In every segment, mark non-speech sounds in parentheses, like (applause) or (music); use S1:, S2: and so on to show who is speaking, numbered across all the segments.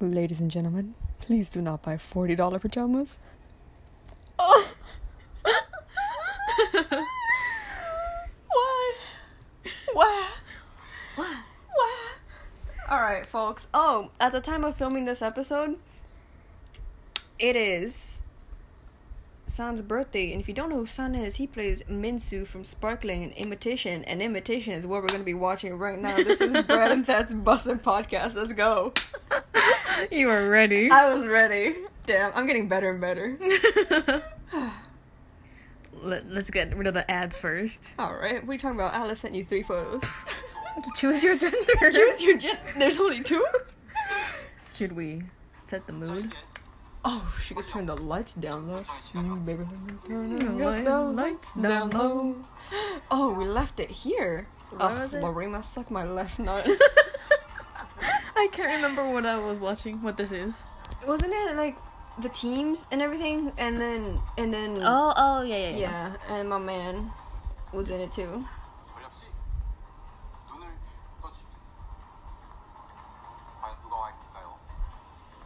S1: Ladies and gentlemen, please do not buy $40 pajamas. Oh. (laughs) Why? Why?
S2: What?
S1: Why? Alright, folks. Oh, at the time of filming this episode, it is San's birthday. And if you don't know who San is, he plays Minsu from Sparkling and Imitation. And Imitation is what we're going to be watching right now. This is (laughs) Brad and Pat's Bussin' Podcast. Let's go. (laughs)
S2: You were ready.
S1: I was ready. Damn, I'm getting better and better. (laughs)
S2: Let, let's get rid of the ads first.
S1: Alright, what are you talking about? Alice sent you three photos. (laughs)
S2: Choose your gender.
S1: Choose your gender. There's only two?
S2: Should we set the mood?
S1: Oh, she could turn the lights down low. Mm, baby, turn
S2: The light-
S1: the
S2: lights down low. (gasps)
S1: Oh, we left it here.
S2: Where
S1: Ugh,
S2: was it?
S1: Lorima, suck my left nut.
S2: I can't remember what I was watching. What this is?
S1: Wasn't it like the teams and everything? And then, and then.
S2: Oh, oh, yeah, yeah, yeah.
S1: Yeah, and my man was in it too.
S3: 전력 씨 눈을 떠주십시오. 과연 누가 와 있을까요?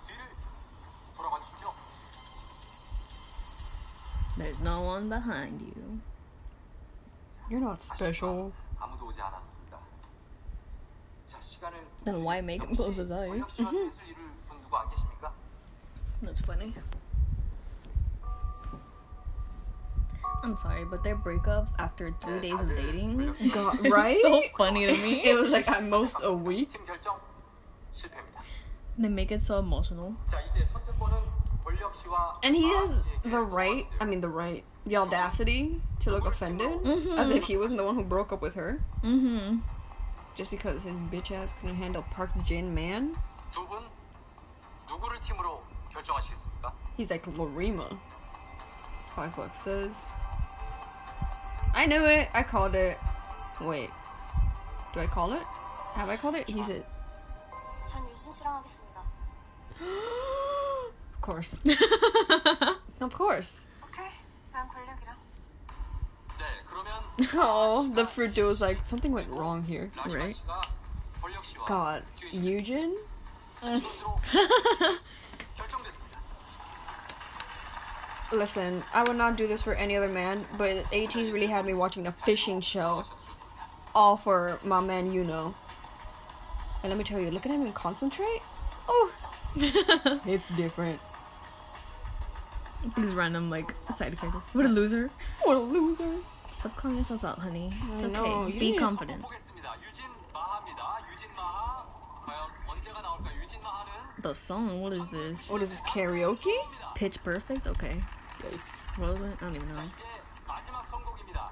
S3: 뒤를 돌아봐 주십시오.
S2: There's no one behind you.
S1: You're not special.
S3: 아무도 오지 않았습니다. 자 시간을
S2: then why make him close his eyes? (laughs) (laughs) That's funny. I'm sorry, but their breakup after three days of dating got (laughs)
S1: right.
S2: so funny to me.
S1: it was like at most a week.
S2: They make it so emotional.
S1: And he has the right, I mean, the right, the audacity to look offended
S2: mm-hmm.
S1: as if he wasn't the one who broke up with her.
S2: Mm-hmm
S1: just because his bitch ass couldn't handle Park Jin Man? He's like Lorima. Five bucks says. I knew it. I called it. Wait. Do I call it? Have I called it?
S4: He's it. (gasps)
S1: of course. (laughs) of course. Oh, (laughs) the fruit dude was like, something went wrong here,
S2: right?
S1: God, Eugen? (laughs) Listen, I would not do this for any other man, but ATEEZ really had me watching a fishing show. All for my man, you know. And let me tell you, look at him and concentrate. Oh, (laughs) it's different.
S2: These random like side characters. What a loser!
S1: What a loser!
S2: Stop calling yourself out, honey. It's
S1: I
S2: okay.
S1: know, you
S2: Be
S1: need-
S2: confident.
S3: 보겠습니다. 유진 마하입니다. 유진 마하 과연 언제가 나올까? 유진 마하는
S2: The song, what is this?
S1: What is this, karaoke?
S2: Pitch Perfect? Okay.
S1: Yikes.
S2: What was it? I don't even
S3: 자
S2: know.
S3: 이제 마지막 선곡입니다.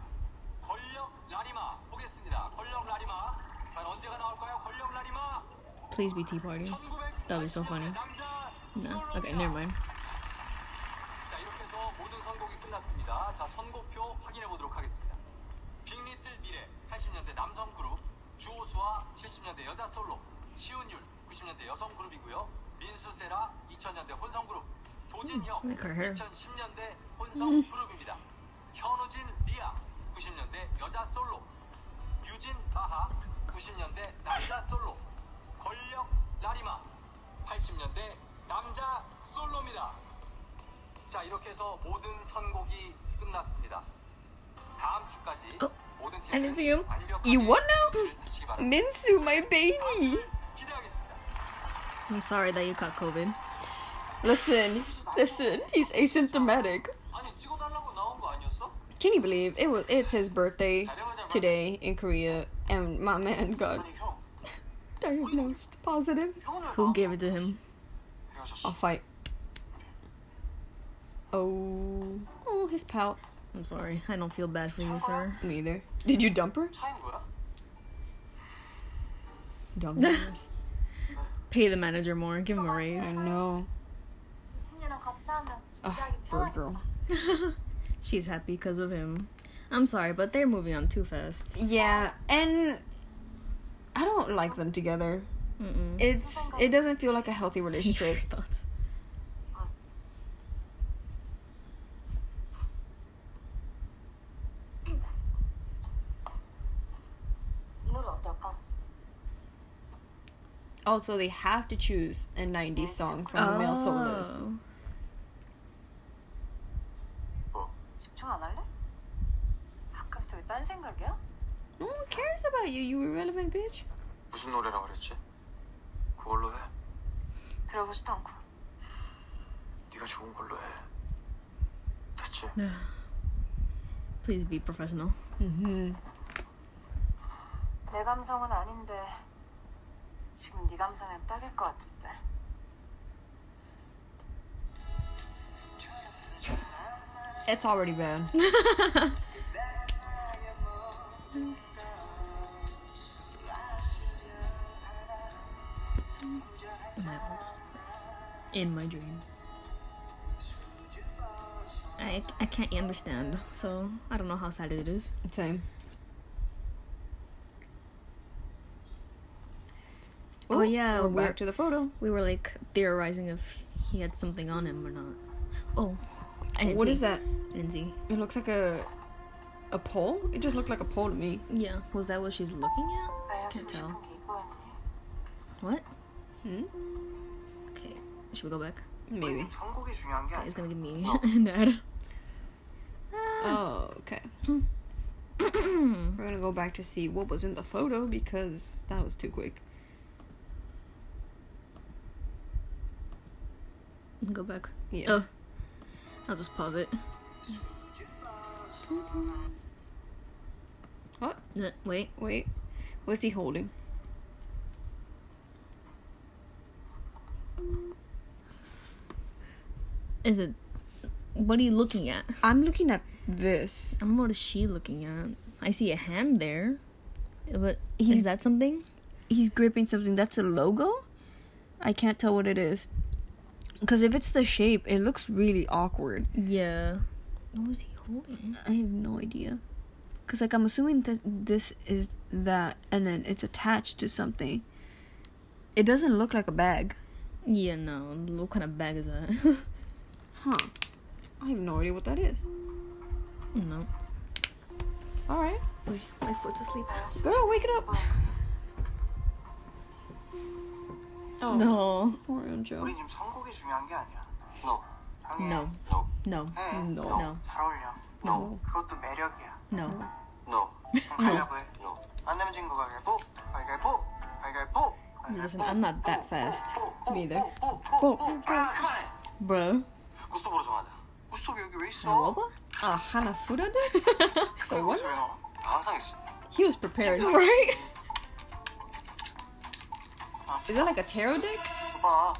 S3: 권력 라리마 보겠습니다. 권력 라리마 과연 언제가 나올까요? 권력 라리마
S2: Please be Tea Party. That'd be so funny.
S3: 남자
S2: No. Okay, never mind.
S3: 남성 그룹, 주호수아 70년대 여자 솔로, 시운율 90년대 여성 그룹이고요. 민수세라 2000년대 혼성 그룹, 도진혁
S2: Look at her.
S3: 2010년대 혼성 그룹입니다. 현우진 리아 90년대 여자 솔로, 유진 마하 90년대 남자 솔로, 권력 라리마 80년대 남자 솔로입니다. 자 이렇게 해서 모든 선곡이 끝났습니다. 다음 주까지
S2: 어? And didn't.
S1: You what now? Minsu, my baby.
S2: I'm sorry that you caught COVID.
S1: Listen, listen, he's asymptomatic. Can you believe it was it's his birthday today in Korea and my man got diagnosed positive.
S2: Who gave it to him?
S1: I'll fight. Oh, oh, his pout.
S2: I'm sorry. I don't feel bad for you, sir.
S1: Me either. Did you dump her? Dumpers. (laughs)
S2: Pay the manager more. Give him a raise.
S1: I know.
S4: Oh,
S1: girl. (laughs)
S2: She's happy because of him. I'm sorry, but they're moving on too fast.
S1: Yeah, and I don't like them together.
S2: Mm-mm.
S1: It's it doesn't feel like a healthy relationship. (laughs)
S2: thoughts.
S4: 이 노래 어떨까?
S1: Oh, Oh, so they have to choose a 90s song from the male soloist.
S2: Oh.
S5: 뭐
S6: 집중 안 할래? 아까부터 왜 딴 생각이야?
S1: No one cares about you, you irrelevant bitch.
S5: 무슨 노래라 그랬지? 그걸로 해.
S6: 들어보지도 않고.
S5: 네가 좋은 걸로 해. 됐지?
S2: Please be professional.
S1: Mm-hmm.
S6: 내 감성은 아닌데 지금 네 감성에 딱일 것 같은데.
S1: It's already bad. (laughs)
S2: In my dream. I, I can't understand, so I don't know how sad it is.
S1: Same.
S2: Oh, oh yeah,
S1: we're,
S2: we're
S1: back to the photo.
S2: We were like theorizing if he had something on him or not. Oh,
S1: what
S2: see.
S1: is that?
S2: Lindsay.
S1: It looks like a a pole. It just looked like a pole to me.
S2: Yeah. Was that what she's looking at?
S6: I
S2: Can't tell. What?
S1: Hmm.
S2: Okay. Should we go back?
S1: Maybe.
S2: Okay, it's gonna give me (laughs) an ad. Ah.
S1: Oh, okay. (clears throat) We're gonna go back to see what was in the photo because that was too quick.
S2: Go back.
S1: Yeah.
S2: Oh, I'll just pause it.
S1: What?
S2: Uh, Wait.
S1: Wait. What's he holding?
S2: Is it? What are you looking at?
S1: I'm looking at this.
S2: Um, what is she looking at? I see a hand there. But
S1: He's-
S2: is that something?
S1: He's gripping something. That's a logo? I can't tell what it is. Because if it's the shape, it looks really awkward.
S2: Yeah. What was he holding?
S1: I have no idea. Because, like, I'm assuming that this is that, and then it's attached to something. It doesn't look like a bag.
S2: Yeah, no. What kind of bag is that? (laughs)
S1: Huh. I have no idea what that is.
S2: no.
S1: Alright.
S2: Wait, my foot's asleep.
S1: Girl, wake it up. Oh,
S2: No.
S1: Poor Joe.
S5: 우리 지금 선곡이 중요한 게 아니야. No. 형이
S2: No.
S5: No.
S2: No.
S5: 해.
S1: No.
S2: No.
S5: 잘 어울려.
S1: No.
S5: 그것도 매력이야.
S2: No.
S5: No. 그럼 가위바위보 해. No. 안 내면 진거 가위바위보. 가위바위보. 가위바위보.
S2: Listen, I'm not that fast.
S1: Me either.
S5: 뽀. 그만해.
S2: Bruh.
S5: 구스토브로 정하자. 구스토브 여기 왜 있어?
S2: What?
S1: Ah, Hanafuda did? the what?
S5: 왜 나와? 나 항상 있어.
S1: He was prepared.
S2: Right?
S1: Is that like a tarot deck?
S5: 봐봐.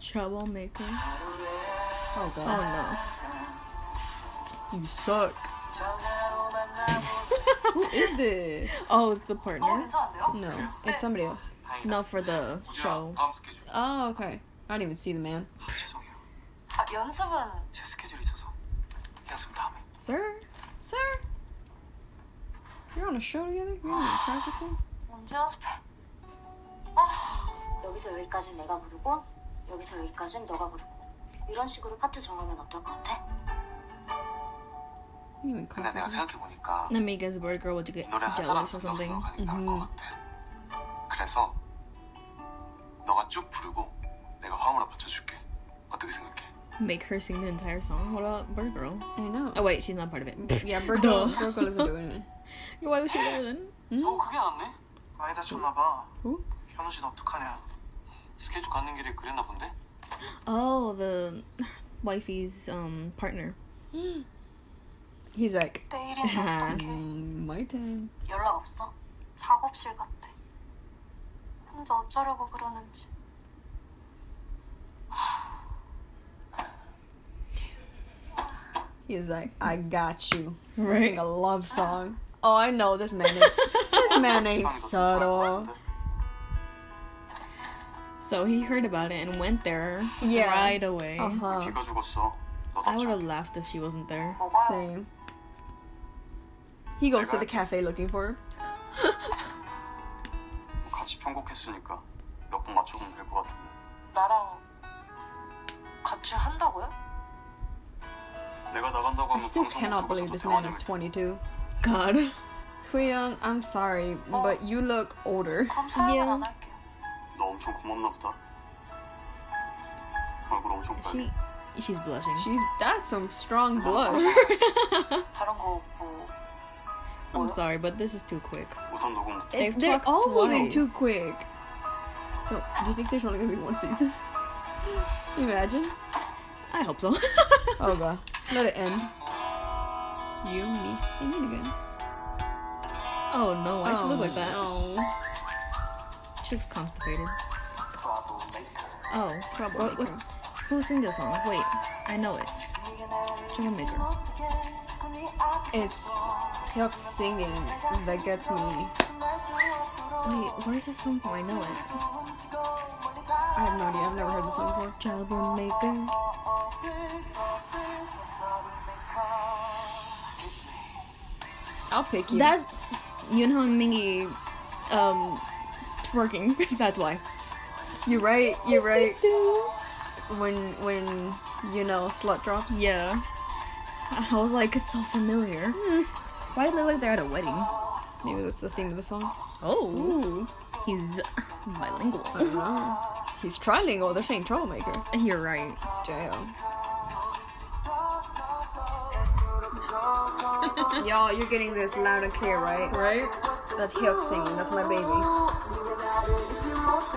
S2: Troublemaker.
S1: Oh
S2: Oh
S1: god.
S2: no.
S1: You suck. (laughs) Who is this?
S2: Oh, it's the
S6: 어
S2: partner.
S6: 괜찮은데요?
S1: No, it's somebody else.
S5: 다행이다.
S2: No, for the show.
S5: 다음 스케줄.
S1: Oh, okay. I didn't even see the man.
S5: 아, 죄송해요.
S6: 아 연습은
S5: 제 스케줄이 있어서 연습 다음에.
S1: Sir? Sir? You're on a show together? You're not practicing?
S6: 언제 연습해? 아 여기서 여기까지는 내가 부르고 여기서 여기까지는 너가 부르고 이런 식으로 파트 정하면 어떨 것 같아?
S1: Even
S5: 근데 내가
S1: concentrate.
S5: 생각해 보니까
S2: Let me guess, bird girl would get
S5: 노래 한 사람
S2: jealous or
S5: 불러서
S2: something?
S5: 가는 게 나을
S1: 음.
S5: 것 같아. 그래서 너가 쭉 부르고 내가 화음으로 받쳐줄게. 어떻게 생각해?
S2: Make her sing the entire song? What about bird girl?
S1: I know.
S2: Oh wait, she's not part of it.
S1: Yeah, Burgle. Burgle isn't doing it.
S2: Why was she there then?
S5: 어 그게 낫네. 많이 다쳤나봐.
S1: Who?
S5: 현우 씨는 어떡하냐? 스케줄 가는 길에 그랬나 본데?
S2: Oh, the wifey's um partner. (gasps)
S1: He's like,
S6: 내일은 어떡해?
S1: mm, my time.
S6: 연락 없어? 작업실 같아. 혼자 어쩌려고 그러는지. (sighs)
S1: He's like, I got you. Let's
S2: Right.
S1: Sing a love song. (gasps) Oh, I know this man is. this man ain't (laughs) subtle.
S2: So he heard about it and went there
S1: yeah.
S2: right away.
S5: Uh-huh.
S2: I would have laughed if she wasn't there.
S1: Same. He goes to the cafe looking for her. (laughs) I still cannot believe this man is 22.
S2: God.
S1: Hwiyoung, I'm sorry, but you look older.
S2: Yeah.
S6: 안 할게요.
S5: 너 엄청
S7: 엄청 고맙나 보다. 얼굴 엄청 빨개.
S2: She, she's blushing.
S1: She's that's some strong blush. (laughs)
S4: 다른 거 뭐.
S2: I'm sorry, but this is too quick.
S7: 우선 녹음부터.
S2: They've
S1: They're
S2: talked
S1: all moving too
S2: twice.
S1: quick. So, do you think there's only gonna be one season? (laughs) Imagine.
S2: I hope so. (laughs)
S1: Oh god. Let it end. You and me singing again.
S2: oh no, I should look like that.
S1: Oh,
S2: She looks constipated. Oh,
S1: Troublemaker.
S2: what, what, who sing this song? Wait, I know it. Troublemaker.
S1: It's Hyuk singing that gets me.
S2: Wait, where's this song from? I know it.
S1: I have no idea. I've never heard this song before.
S2: Troublemaker.
S1: I'll pick you.
S2: That's Yunho and Mingi um twerking. (laughs) That's why.
S1: you're right. You're oh, right. When when you know slut drops.
S2: Yeah. I was like, it's so familiar. Hmm. Why do they look like they're at a wedding?
S1: Maybe that's the theme of the song.
S2: Oh,
S1: Ooh.
S2: he's bilingual. I don't know.
S1: He's trilingual. They're saying troublemaker.
S2: You're right.
S1: Damn. (laughs) Y'all, you're getting this loud and clear, right?
S2: Right?
S1: That's Hyuk singing. That's my baby.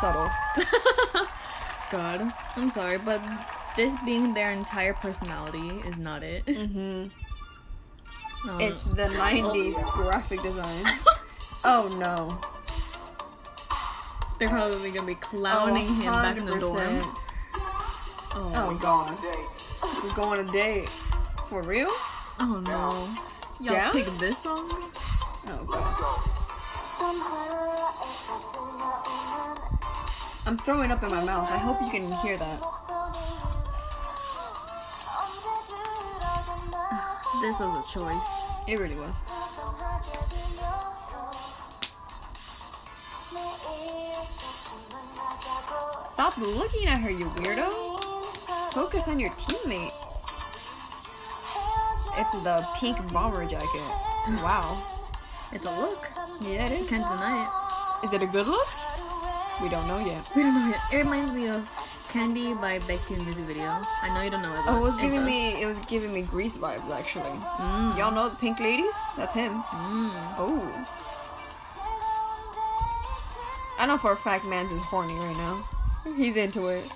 S1: Subtle. (laughs)
S2: God, I'm sorry, but this being their entire personality is not it.
S1: Mm-hmm.
S2: No,
S1: It's the 90s graphic design. (laughs) Oh no.
S2: they're probably gonna be clowning him back in the dorm.
S1: 100%.
S2: Oh,
S1: Oh god. We're going on a date. For real?
S2: oh no. Y'all
S1: Down?
S2: picked this song?
S1: Oh god. I'm throwing up in my mouth. I hope you can hear that. (sighs)
S2: This was a choice.
S1: It really was. Stop looking at her, you weirdo. Focus on your teammate. It's the pink bomber jacket. Wow.
S2: It's a look.
S1: Yeah, it is.
S2: Can't deny it.
S1: Is it a good look? We don't know yet.
S2: We don't know yet. It reminds me of Candy by Baekhyun music video. I know you don't know it.
S1: Oh, it was giving
S2: does.
S1: me it was giving me grease vibes actually.
S2: Mm.
S1: Y'all know the pink ladies? That's him.
S2: Mm.
S1: Oh. I know for a fact Mans is horny right now. He's into it. (laughs)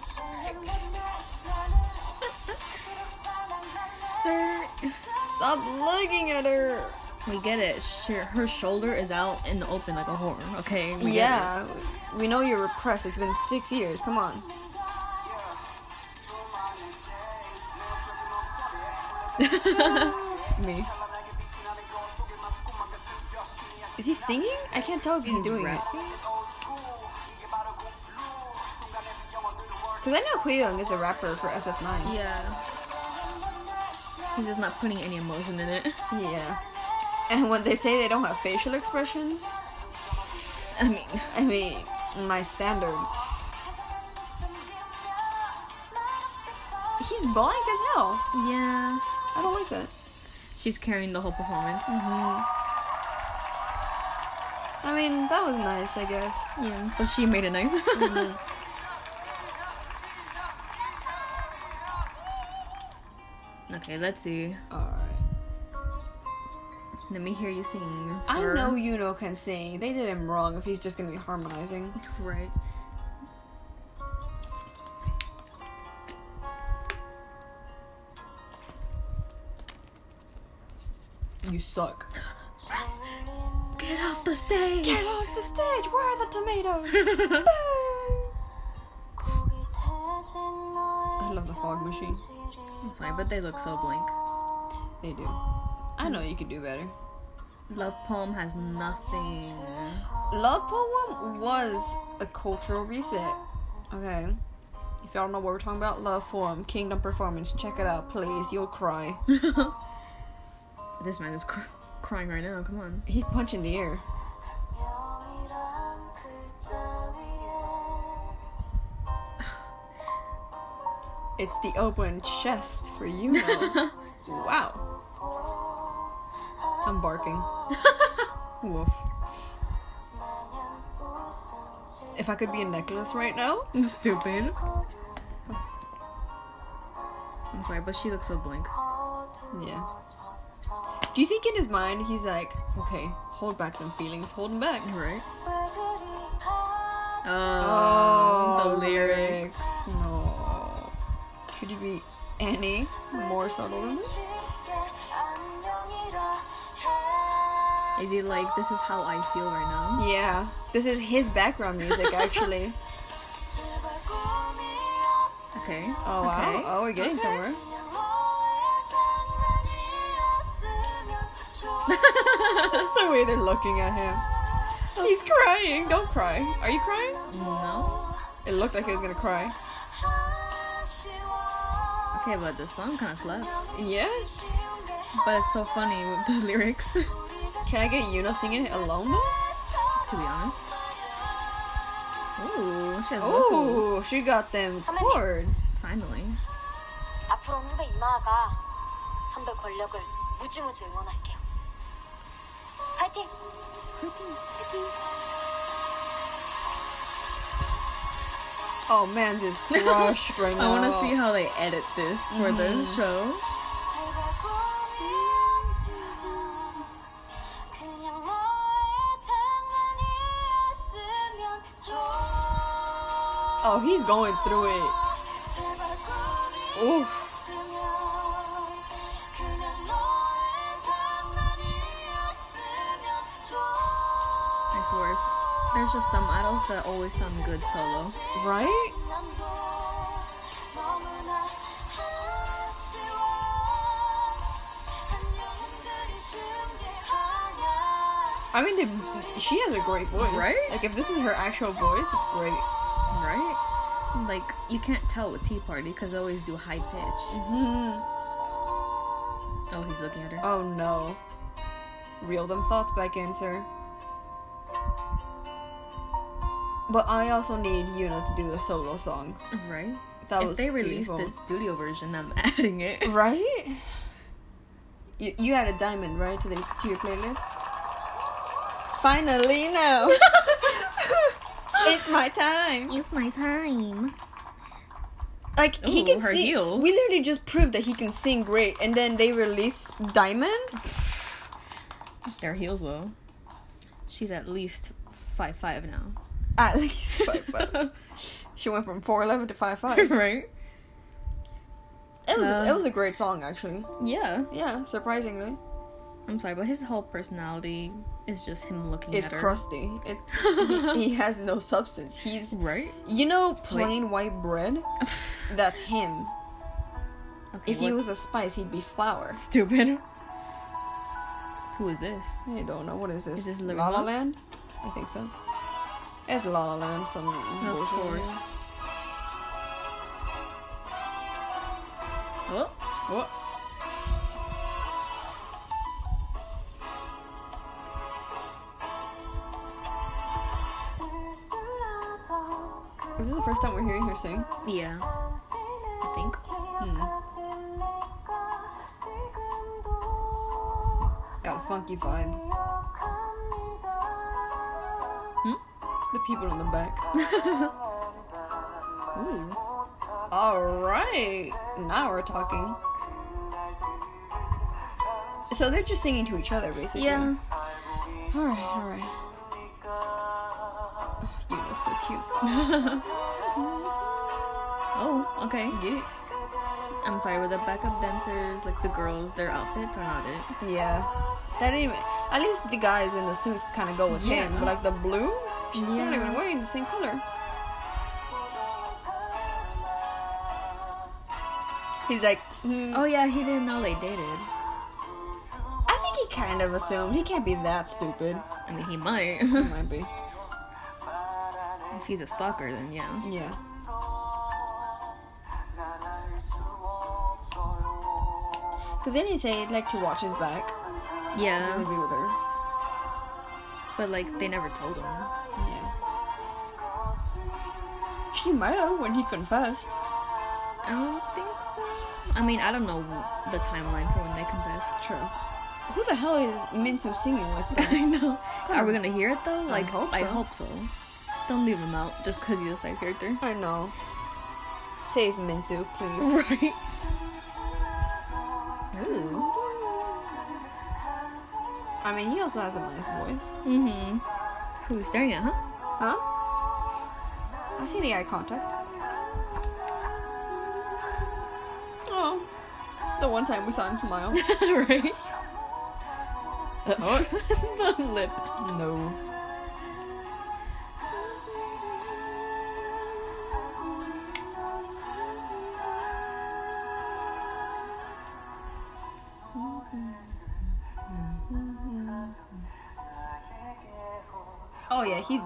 S2: Sir,
S1: Stop looking at her.
S2: We get it. Sure, her shoulder is out in the open like a whore. Okay. We
S1: yeah. We know you're repressed. It's been six years. Come on. (laughs) Me. Is he singing? I can't tell if he's,
S2: He's
S1: doing
S2: rapping?
S1: it. Because I know Hwiyoung is a rapper for SF9.
S2: Yeah. He's just not putting any emotion in it.
S1: Yeah. And when they say they don't have facial expressions,
S2: I mean,
S1: I mean, my standards. He's blank as hell.
S2: yeah.
S1: I don't like that.
S2: She's carrying the whole performance. Mm-hmm.
S1: I mean, that was nice, I guess.
S2: Yeah, but she made it nice. (laughs) Mm-hmm. okay, let's see.
S1: Alright.
S2: Let me hear you sing.
S1: I
S2: sir.
S1: know Yunho can sing. They did him wrong if he's just gonna be harmonizing.
S2: Right.
S1: You suck. (gasps)
S2: Get off the stage.
S1: Get off the stage! Where are the tomatoes? (laughs) I love the fog machine.
S2: I'm sorry, but they look so blank.
S1: They do. I know you could do better.
S2: Love poem has nothing.
S1: Love Poem was a cultural reset. Okay. If y'all know what we're talking about, Love Poem, Kingdom Performance, check it out, please. You'll cry. (laughs)
S2: This man is cr- crying right now. Come on.
S1: He's punching the air. (sighs) It's the open chest for you. now. (laughs) wow. I'm barking. (laughs) Woof. If I could be a necklace right now,
S2: Stupid. I'm sorry, but she looks so blank.
S1: yeah. Do you think in his mind he's like, okay, hold back them feelings, hold them back.
S2: Right?
S1: Oh,
S2: Oh, the lyrics.
S1: No. Could you be any more subtle than this?
S2: Is he like, this is how I feel right now?
S1: Yeah. This is his background music, (laughs) actually.
S2: Okay.
S1: Oh, wow.
S2: Okay.
S1: Oh, we're getting somewhere. (laughs) That's the way they're looking at him. He's crying. Don't cry. Are you crying?
S2: No.
S1: It looked like he was gonna cry.
S2: Okay, but the song kind of slaps.
S1: Yeah?
S2: But it's so funny with the (laughs) lyrics,
S1: Can I get Yuna singing it alone though?
S2: be honest. Ooh, she has
S1: Oh,
S2: vocals.
S1: she got them chords.
S2: Finally.
S4: 앞으로 후배 이마가 선배 권력을 무지무지 응원할게요. 파이팅!
S1: Oh, man's is crushed right
S2: I (laughs)
S1: now.
S2: want to see how they edit this for the
S1: Mm-hmm.
S2: show.
S1: Oh, he's going through it. Ooh.
S2: I swear, there's just some idols that always sound good solo.
S1: Right? I mean, she has a great voice.
S2: Right?
S1: Like, if this is her actual voice, it's great.
S2: Right? Like, you can't tell with Tea Party because they always do high pitch.
S1: hmm
S2: Oh, he's looking at her.
S1: Oh no. Reel them thoughts back in, sir. But I also need Yuna to do the solo song.
S2: Right?
S1: That
S2: if they release the studio version, I'm (laughs) adding it.
S1: Right? You, you add a Diamond, right, to, the, to your playlist? Finally, no! (laughs) it's my time!
S2: It's my time.
S1: Like, he can
S2: her
S1: sing.
S2: heels.
S1: We literally just proved that he can sing great, and then they release Diamond?
S2: Their heels, though. She's at least five five now.
S1: At least five five. (laughs) she went from 4'11 to five five. (laughs)
S2: right?
S1: It was,
S2: Uh.
S1: it was a great song, actually.
S2: Yeah.
S1: Yeah, surprisingly.
S2: I'm sorry, but his whole personality is just him looking
S1: It's
S2: at her.
S1: crusty. It's (laughs) he, he has no substance. He's
S2: Right?
S1: you know plain white bread. (sighs) That's him.
S2: Okay,
S1: If he was a spice, he'd be flour.
S2: stupid. Who is this?
S1: I don't know what is this.
S2: Is this
S1: La La Land? I think so. It's La La Land. Some
S2: Of course. Oh,
S1: What? Is this the first time we're hearing her sing?
S2: yeah. I think.
S1: Hmm. Got a funky vibe.
S2: Hmm?
S1: The people in the back. (laughs)
S2: Ooh.
S1: Alright. Now we're talking. So they're just singing to each other, basically.
S2: Yeah.
S1: Alright, alright. So cute. (laughs)
S2: Oh, okay.
S1: Get it?
S2: I'm sorry, were the backup dancers, like the girls, their outfits are not it?
S1: Yeah. That didn't even. At least the guys in the suits kind of go with
S2: Yeah.
S1: him. But like the blue, she's not
S2: Yeah.
S1: even wearing the same color. He's like, hmm.
S2: Oh yeah, he didn't know they dated.
S1: I think he kind of assumed. He can't be that stupid.
S2: I mean, he might.
S1: He might be. (laughs)
S2: if he's a stalker, then yeah.
S1: Yeah. Because then he say he'd like to watch his back. He
S2: Yeah,
S1: would be with her.
S2: but like they never told him.
S1: Yeah. She might have when he confessed.
S2: I don't think so. I mean, I don't know the timeline for when they confessed.
S1: True. Who the hell is Minsu singing with? (laughs)
S2: I
S1: Then?
S2: know. Are we gonna hear it though? Like,
S1: hope
S2: I hope so. Don't leave him out just because he's a side character.
S1: I know. Save Minsu, please. (laughs)
S2: Right. Ooh.
S1: I mean, he also has a nice voice.
S2: Mm-hmm. Who's staring at, huh?
S1: Huh? I see the eye contact. Oh. The one time we saw him smile. (laughs) (laughs)
S2: right. Oh, the lip.
S1: no.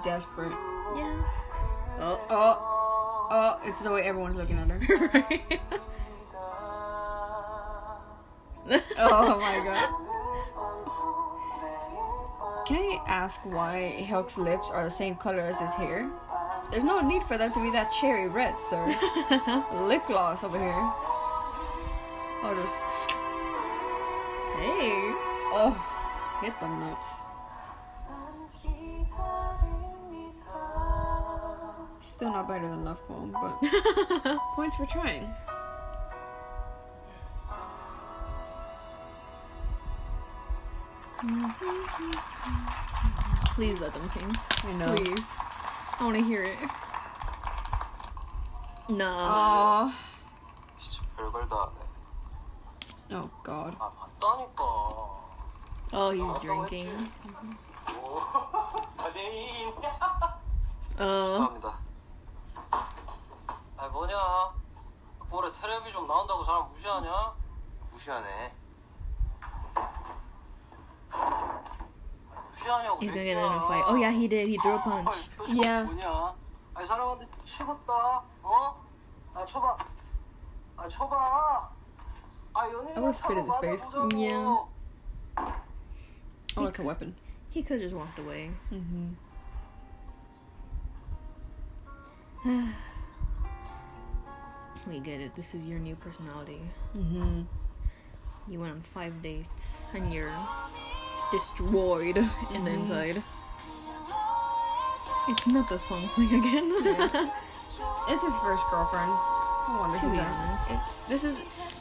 S1: Desperate.
S2: Yeah. Oh.
S1: Oh, oh, it's the way everyone's looking at her. (laughs)
S2: right.
S1: oh my (laughs) god. Can I ask why Hulk's lips are the same color as his hair? There's no need for them to be that cherry red, sir. (laughs) Lip gloss over here. Oh, just
S2: Hey.
S1: oh, hit them nuts. Still not better than Love Poem, but (laughs) points for trying.
S2: Please let them sing.
S1: I know.
S2: Please. I want to hear it. No.
S1: Oh god.
S2: Oh, he's drinking. (laughs)
S3: Mm-hmm. 뭐냐? 올해 텔레비 좀 나온다고 사람 무시하냐? 무시하네. 무시하냐고.
S2: He's gonna get in a fight. Oh yeah, he did. He threw a punch.
S1: Yeah.
S3: 뭐냐? 아니 사람한테 치겠다. 어? 아 쳐봐. 아 쳐봐. 아 연예인.
S1: I would've spit in his face.
S2: Yeah.
S1: Oh, it's a weapon.
S2: He could have just walked away.
S1: Mm-hmm. (sighs) (sighs)
S2: We get it. This is your new personality.
S1: Mm-hmm.
S2: You went on five dates and you're destroyed in the inside. It's not the song playing again. (laughs)
S1: It's his first girlfriend. I wonder
S2: To be honest.
S1: This is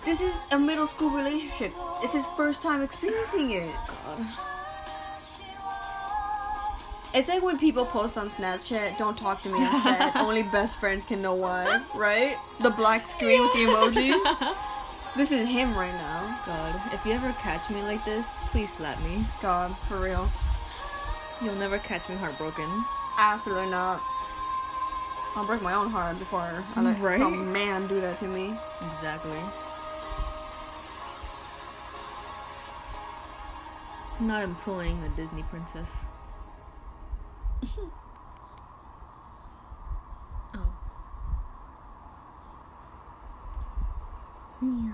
S1: this is a middle school relationship. It's his first time experiencing it.
S2: God.
S1: It's like when people post on Snapchat, "Don't talk to me, I'm sad. (laughs) Only best friends can know why." Right? The black screen with the emoji. (laughs) This is him right now.
S2: God, if you ever catch me like this, please slap me.
S1: God, for real.
S2: You'll never catch me heartbroken.
S1: Absolutely not. I'll break my own heart before I let
S2: Right?
S1: some man do that to me.
S2: Exactly. Not employing a Disney princess oh. Yeah.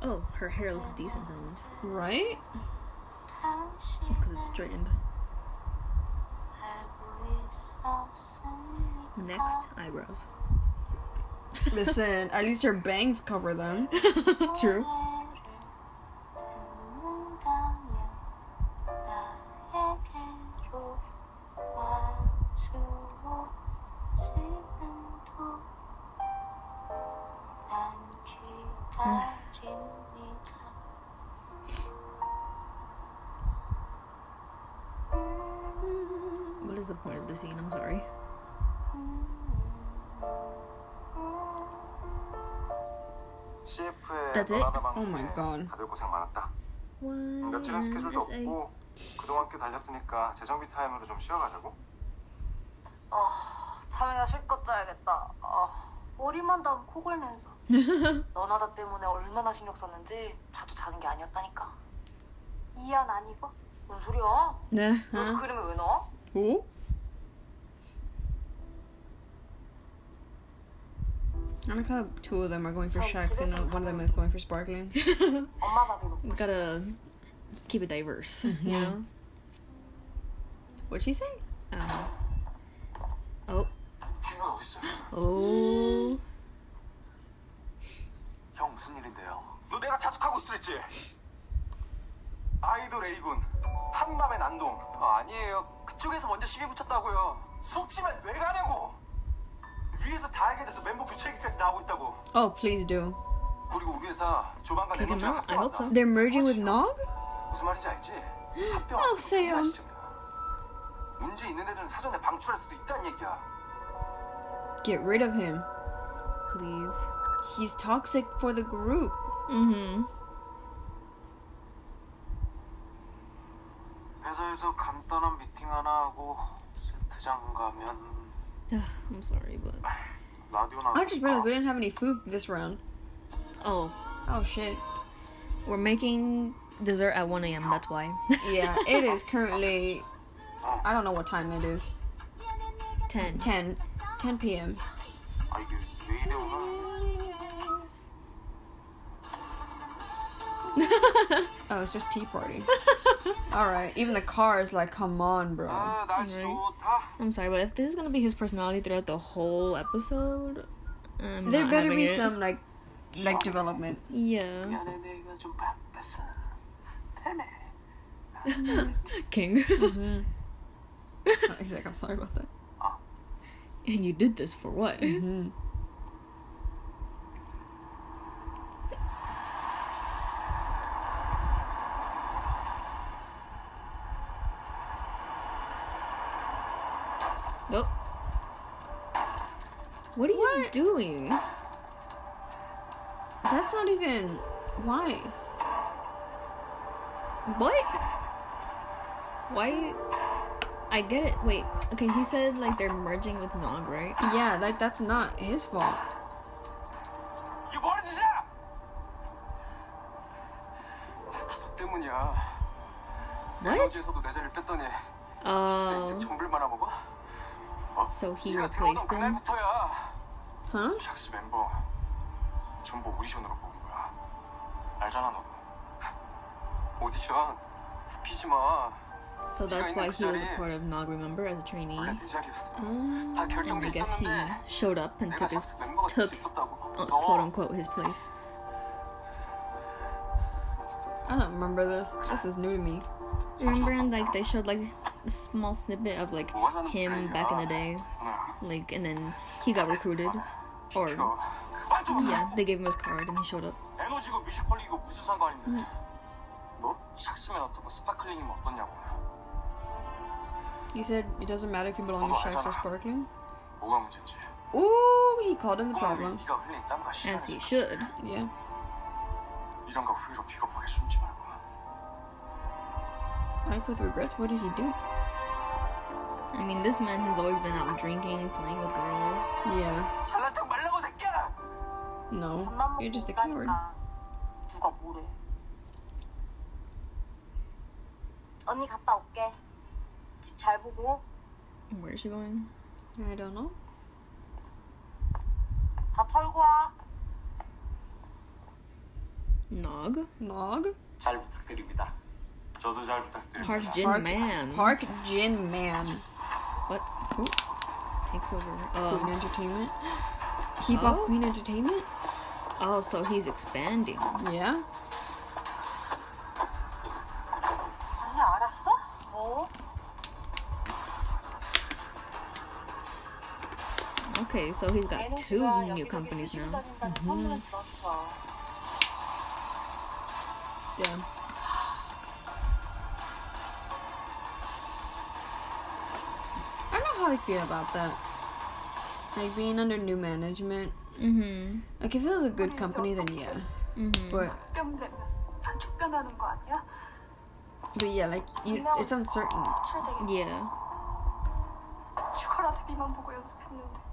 S2: Oh, her hair looks decent for once.
S1: Right?
S2: It's because it's straightened. Next, eyebrows.
S1: Listen, at least your bangs cover them. (laughs)
S2: True. what is the point of the scene? I'm sorry. That's it?
S3: 너나다
S1: Oh my
S3: 방송에
S1: God.
S3: 다들 고생 많았다. 며칠은 스케줄도
S2: SA.
S3: 없고 그동안 꽤 달렸으니까 재정비 타임으로 좀 쉬어가자고.
S4: 아
S6: 잠이나 실컷 자야겠다. 아, 머리만 닿으면 코 골면서. (laughs) 너나다 때문에 얼마나 신경 썼는지 자도 자는 게 아니었다니까. 이안 아니고? 뭔 소리야?
S2: 네.
S6: 너서
S2: huh?
S6: 그림을 왜 넣어?
S1: Oh. I like how two of them are going for shacks and one of them is going for sparkling. (laughs) (laughs)
S2: Gotta keep it diverse, mm-hmm.
S1: you
S2: know?
S1: What'd she say?
S2: Oh,
S1: please do.
S2: Kick him out? I hope so.
S1: They're merging with Nog?
S5: oh, Seon.
S1: Get rid of him.
S2: Please.
S1: He's toxic for the group.
S2: Mm-hmm. I'm sorry, but...
S1: I just realized we didn't have any food this round.
S2: oh,
S1: Oh shit.
S2: we're making dessert at 1 a.m. That's why. (laughs)
S1: Yeah, it is currently. I don't know what time it is.
S2: 10.
S1: 10. 10 p.m. (laughs) oh, it's just tea party. Alright, even the car is like, come on, bro.
S2: I'm sorry, but if this is gonna be his personality throughout the whole episode, I'm
S1: there better be
S2: it.
S1: some like, like development.
S2: Yeah. (laughs) King.
S1: Mm-hmm. (laughs) I'm sorry about that.
S2: And you did this for what?
S1: Mm-hmm.
S2: Okay, he said like they're merging with Nog, right?
S1: Yeah, like, that's not his fault.
S5: 이게 뭐하는 짓이야 너 때문이야
S2: What?
S5: 에너지에서도 내 자리를 뺐더니 내
S2: Oh.
S5: 인생 정글 말아먹어? 어?
S2: So he
S5: 네가
S2: replaced
S5: 들어오던
S2: him?
S5: 그날부터야
S1: Huh?
S5: 샥스 멤버 전부 오디션으로 뽑은 거야 알잖아 너도 오디션 웃기지 마 (laughs)
S2: So that's why he was a part of Nog, remember, as a trainee.
S5: 원래 내 자리였어
S1: Um,
S5: 다
S2: And
S5: 결정돼
S2: I guess he
S5: 있었는데
S2: showed up and
S5: 내가
S2: took his
S5: 샥스 멤버가 될
S2: took
S5: 수 있었다고
S2: uh,
S5: 너
S2: quote unquote his place.
S1: I don't remember this. This is new to me.
S2: Remember, and like they showed like a small snippet of like him back in the day,
S5: 오늘
S2: like, and then he got recruited, or
S5: 너 맞아
S2: yeah, they gave him his card and he showed up.
S5: 에너지고 뮤지컬이고 무슨 상관인데 뭐? 샥스면 어떻고 스파클링이면 어떻냐고
S1: He said it doesn't matter if you belong to Shacks or Sparkling.
S5: 뭐가 문제인지
S1: Ooh, he called him the
S5: 그럼
S1: problem.
S5: 네가 흘린 땀과
S2: As he
S5: 시간을
S2: should.
S1: Yeah.
S5: 이런 거 후회로 비겁하게 숨지 말고
S1: Life with regrets? What did he do?
S2: I mean, this man has always been out drinking, playing with girls.
S1: Yeah.
S5: 잘난 척 말라고 새끼야
S1: No.
S6: 밥만 먹고
S1: You're just a coward.
S6: 온다니까. 누가 뭐래? 언니 갔다 올게. 집 잘 보고
S2: Where is she going?
S1: I don't know.
S6: 다 털고 와.
S2: Nog?
S1: Nog?
S5: 잘 부탁드립니다 저도 잘 부탁드립니다
S2: Park Jin
S1: Park,
S2: Man.
S1: Park Jin Man.
S2: What? Who takes over?
S1: Queen
S2: Oh,
S1: Entertainment. He bought
S2: Oh.
S1: Queen Entertainment?
S2: oh, so he's expanding.
S1: Yeah.
S2: Okay, so he's got two
S6: 에너지가
S2: new
S6: 여기저기
S2: companies
S6: 쑤시고
S2: now.
S6: 다닌다는 소문을 들었어.
S1: Yeah. I don't know how I feel about that. Like being under new management.
S2: Mm-hmm.
S1: Like if it was a good company, then yeah.
S2: Mm-hmm.
S1: But
S6: 뿅 되면 다 쫓겨나는 거 아니야?
S1: but yeah, like you, it's uncertain.
S6: 출되겠지.
S2: Yeah.
S6: 죽어라 데뷔만 보고 연습했는데.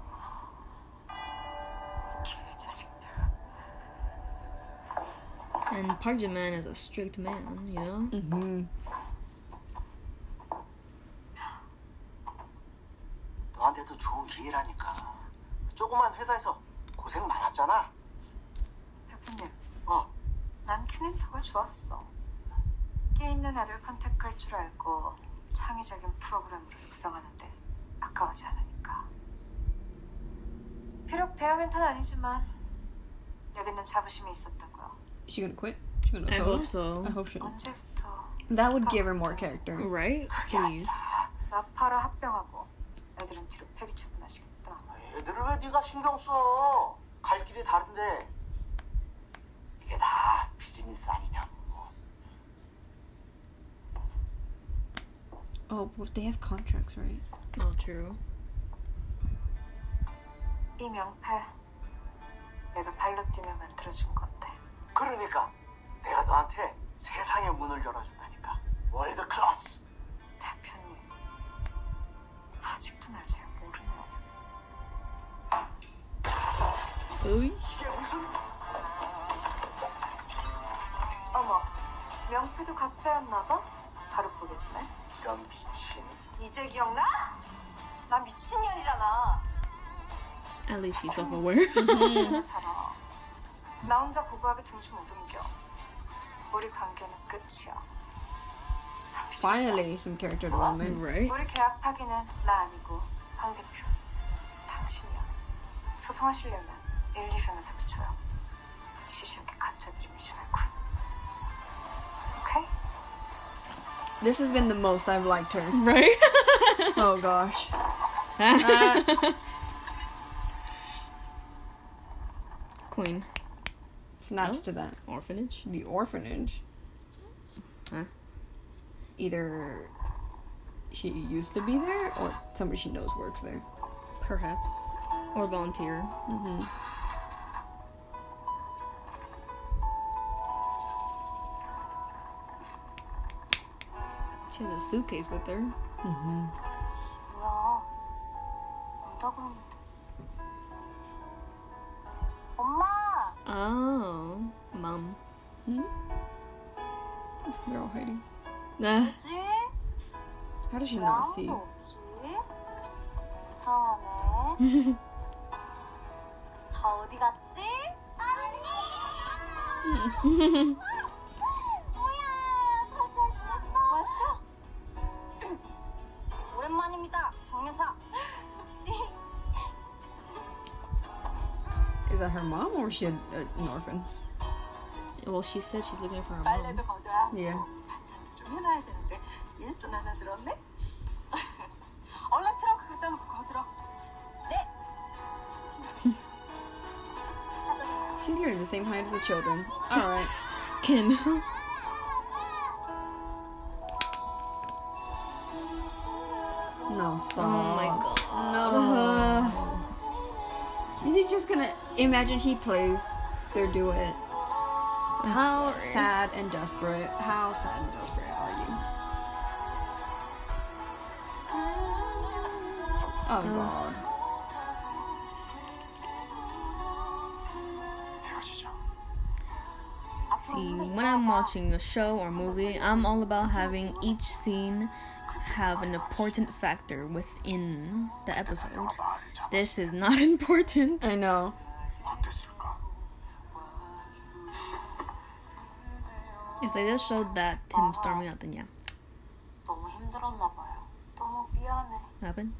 S2: And Park Jin Man is a strict man, you know.
S1: Mm-hmm.
S8: 너한테도 좋은 기회라니까. 조그만 회사에서 고생 많았잖아.
S6: 대표님,
S8: 어,
S6: 난 캐릭터가 좋았어. 끼 있는 애들 컨택할 줄 알고 창의적인 프로그램으로 육성하는데 아까워하지 않으니까. 비록 대학은 아니지만 여기는 자부심이 있었다고요.
S1: Is she gonna quit? She gonna
S2: I
S1: solo?
S2: hope so.
S1: I hope she.
S6: 언제부터
S1: That would give her more character.
S2: Right? Please.
S6: 라파라 합병하고 애들은 뒤로 패기치고 나시겠다.
S8: 애들을 왜 네가 신경 써? 갈 길이 다른데. 이게 다 비즈니스 아니냐고.
S1: Oh, but they have contracts, right?
S2: Oh, true.
S6: 이 명패 내가 발로 뛰며 만들어준 건데
S8: 그러니까 내가 너한테 세상의 문을 열어준다니까. 월드 클래스.
S6: 대표님 아직도 날 잘 모르네.
S2: Ooh.
S8: 이게 무슨?
S6: 어머 명패도 가짜였나봐? 바로 보겠지네.
S8: 이런 미친.
S6: 이제 기억나? 나 미친년이잖아.
S2: At least she's self-aware.
S6: 나 살아. 나 혼자 고고하게 등치 못 옮겨. 우리 관계는 끝이야. 나 미쳤어.
S1: Finally, some character development.
S2: right?
S6: 우리 계약 파기는 나 아니고 황 대표. 당신이야. 소송하시려면 1, 2편에서 붙여요. 시시하게 가짜 드림이지 말고. 오케이?
S1: This has been the most I've liked her.
S2: Right? (laughs)
S1: Oh gosh. (laughs)
S2: Queen.
S1: Snaps
S2: Oh.
S1: to that.
S2: Orphanage?
S1: The orphanage.
S2: Huh?
S1: Either she used to be there or somebody she knows works there.
S2: Perhaps. Or volunteer.
S1: Mm-hmm.
S2: She has a suitcase with her.
S1: Mm-hmm.
S2: Nah.
S6: 뭐지?
S1: How does she
S6: 왜
S1: not see?
S6: 아무도 없지? 이상하네. 다 어디 갔지? 언니! 뭐야? 다시 왔어? 왔어? 오랜만입니다, 정여사.
S1: Is that her mom or is she a, a, an orphan?
S2: Well, she said she's looking for her mom.
S9: 빨래도 걷어야
S1: Yeah.
S9: 반찬도 좀 해놔야 되는데 일손 (laughs) 하나 들었네? (laughs) 얼른 트렁크 갖다 놓고 걷으러
S6: 네.
S1: She's nearly the same height as the children. Alright.
S2: Ken. (laughs)
S1: No, stop.
S2: oh my god.
S1: No. Is he just gonna imagine he plays their duet?
S2: I'm
S1: How
S2: sorry.
S1: sad and desperate. How sad and desperate Oh, oh. god.
S2: See, when I'm watching a show or movie, I'm all about having each scene have an important factor within the episode. This is not (laughs) important.
S1: I know.
S2: If they just showed that him storming out, then yeah. What happened?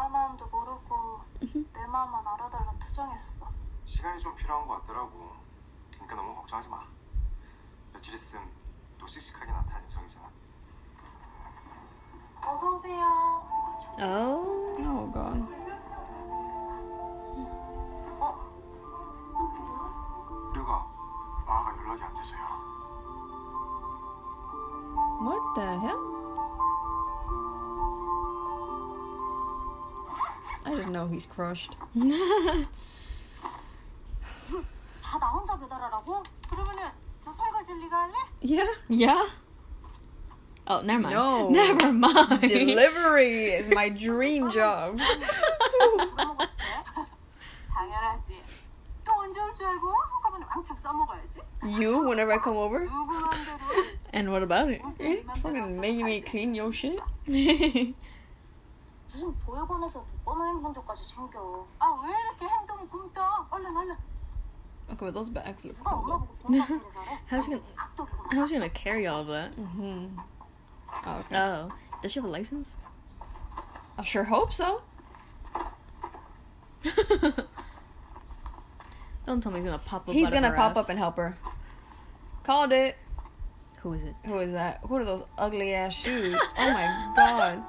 S6: 마음 마음도 모르고 내 마음만 알아달라 투정했어.
S5: 시간이 좀 필요한 것 같더라고. 그러니까 너무 걱정하지 마. 며칠 있으면 또 씩씩하게 나타날 예정이잖아.
S6: 어서 오세요.
S2: Oh.
S1: Oh god.
S5: 우리가 아가 연락이 안 돼서요.
S1: What the hell? just know he's crushed. (laughs) yeah.
S2: Yeah. Oh, never mind.
S1: No. (laughs)
S2: Never mind.
S1: Delivery is my dream job. you, whenever I come over?
S2: and what about it?
S1: Eh? Fucking making me clean your shit? (laughs)
S4: 무슨 보육원에서 뻔한 행동들까지 챙겨.
S6: 아 왜 이렇게 행동이 굼떠? 얼른 얼른.
S1: Okay, but those bags look
S4: 누가 엄마
S1: cool.
S4: 보고 돈 (laughs) 갚기를 잘해?
S2: How's she gonna,
S4: 악덕이구나.
S2: how's she gonna carry all of that?
S1: Mm-hmm. Oh, okay.
S2: Oh, does she have a license?
S1: I sure hope so. (laughs)
S2: Don't tell me he's gonna pop up.
S1: He's
S2: out of
S1: gonna
S2: her
S1: pop
S2: ass.
S1: up and help her. Called it.
S2: Who is it?
S1: Who is that? What are those ugly ass shoes? (laughs) Oh my god.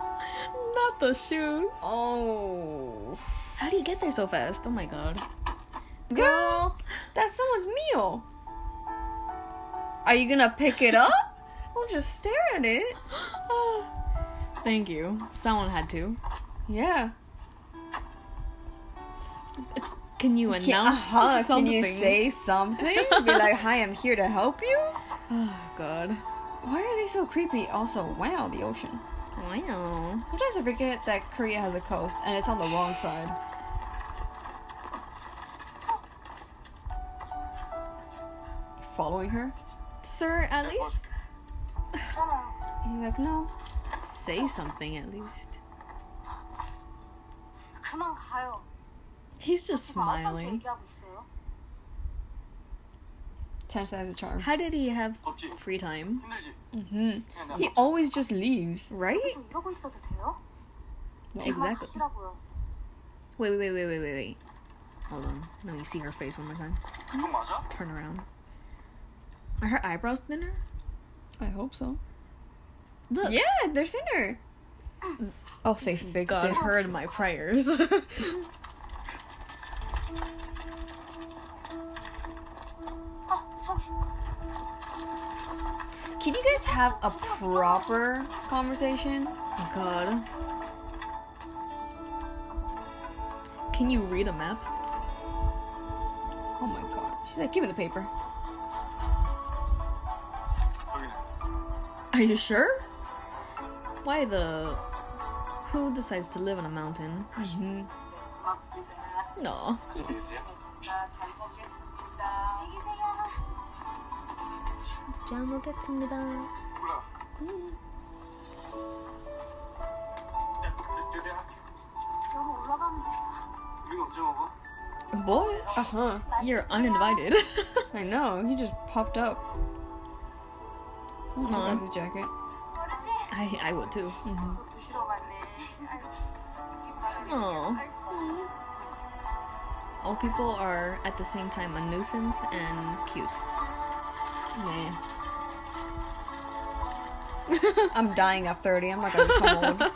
S2: Not the shoes.
S1: Oh.
S2: How do you get there so fast? Oh my god.
S1: Girl, that's someone's meal. Are you gonna pick it up? (laughs) Don't just stare at it. (gasps)
S2: Thank you. Someone had to.
S1: Yeah.
S2: Can you
S1: Can,
S2: announce
S1: uh-huh, can you say something? Be like, hi, I'm here to help you? (laughs)
S2: Oh god.
S1: Why are they so creepy? Also, wow, the ocean.
S2: Wow.
S1: Sometimes I forget that Korea has a coast and it's on the wrong side. Following her?
S2: Sir, at least? (laughs)
S1: You're like, no.
S2: Say something at least. He's just smiling.
S1: Charm.
S2: How did he have free time?
S3: Mm-hmm.
S1: He always just leaves,
S2: right? Exactly. Wait, wait, wait, wait, wait, wait. Hold on. Let me see her face one more time. Turn around. Are her eyebrows thinner?
S1: I hope so.
S2: Look.
S1: Yeah, they're thinner. Oh, they mm-hmm. fixed
S2: God
S1: it.
S2: heard my prayers. (laughs) (laughs)
S1: Can you guys have a proper conversation?
S2: God. Can you read a map?
S1: Oh my god. She's like, give me the paper. Are you sure?
S2: Why the. Who decides to live on a mountain?
S1: Mm-hmm.
S2: No.
S6: 잘 먹겠습니다.
S3: 올라가. 야, 내- 내가 할게.
S4: 여기 올라가면 돼.
S3: 우린 언제 먹어?
S1: Boy? Uh huh.
S2: You're uninvited. (laughs)
S1: I know. He just popped up. Took
S2: Aw.
S1: off his jacket.
S4: 어르신.
S2: I I would too.
S1: Mm-hmm.
S6: 드시러 갔네.
S2: Aw. All people are at the same time a nuisance and cute.
S1: Nah. (laughs) I'm dying at 30. I'm not gonna become old.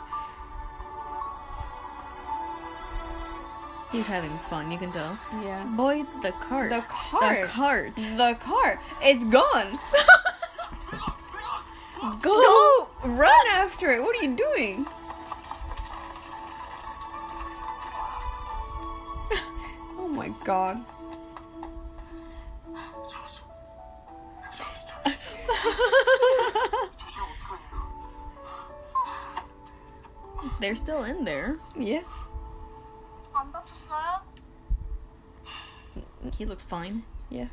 S2: He's having fun, you can tell.
S1: Yeah.
S2: Boy, the cart.
S1: The cart.
S2: The cart.
S1: The cart. It's gone. (laughs)
S2: Go!
S1: Go! Run after it. What are you doing? (laughs) oh my god.
S2: They're still in there.
S1: Yeah.
S2: He looks fine.
S1: Yeah.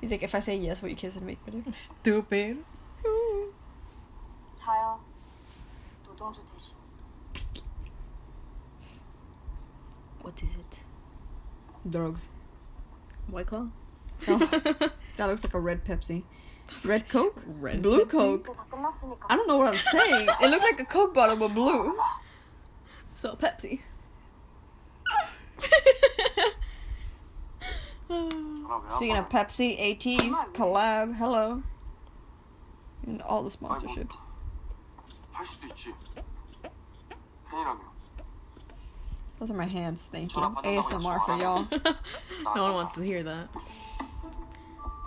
S1: He's like, if I say yes, will you kiss
S4: and make me Stupid.
S2: What is it?
S1: Drugs.
S2: White Claw? (laughs)
S1: That looks like a red Pepsi. Red Coke?
S2: Red
S1: Blue Coke? I don't know what I'm saying. it looked like a Coke bottle, but blue.
S2: So, Pepsi. (laughs)
S1: Speaking of Pepsi, ATEEZ, collab, hello. And all the sponsorships. Those are my hands Thank you, ASMR for y'all. (laughs)
S2: no one wants to hear that.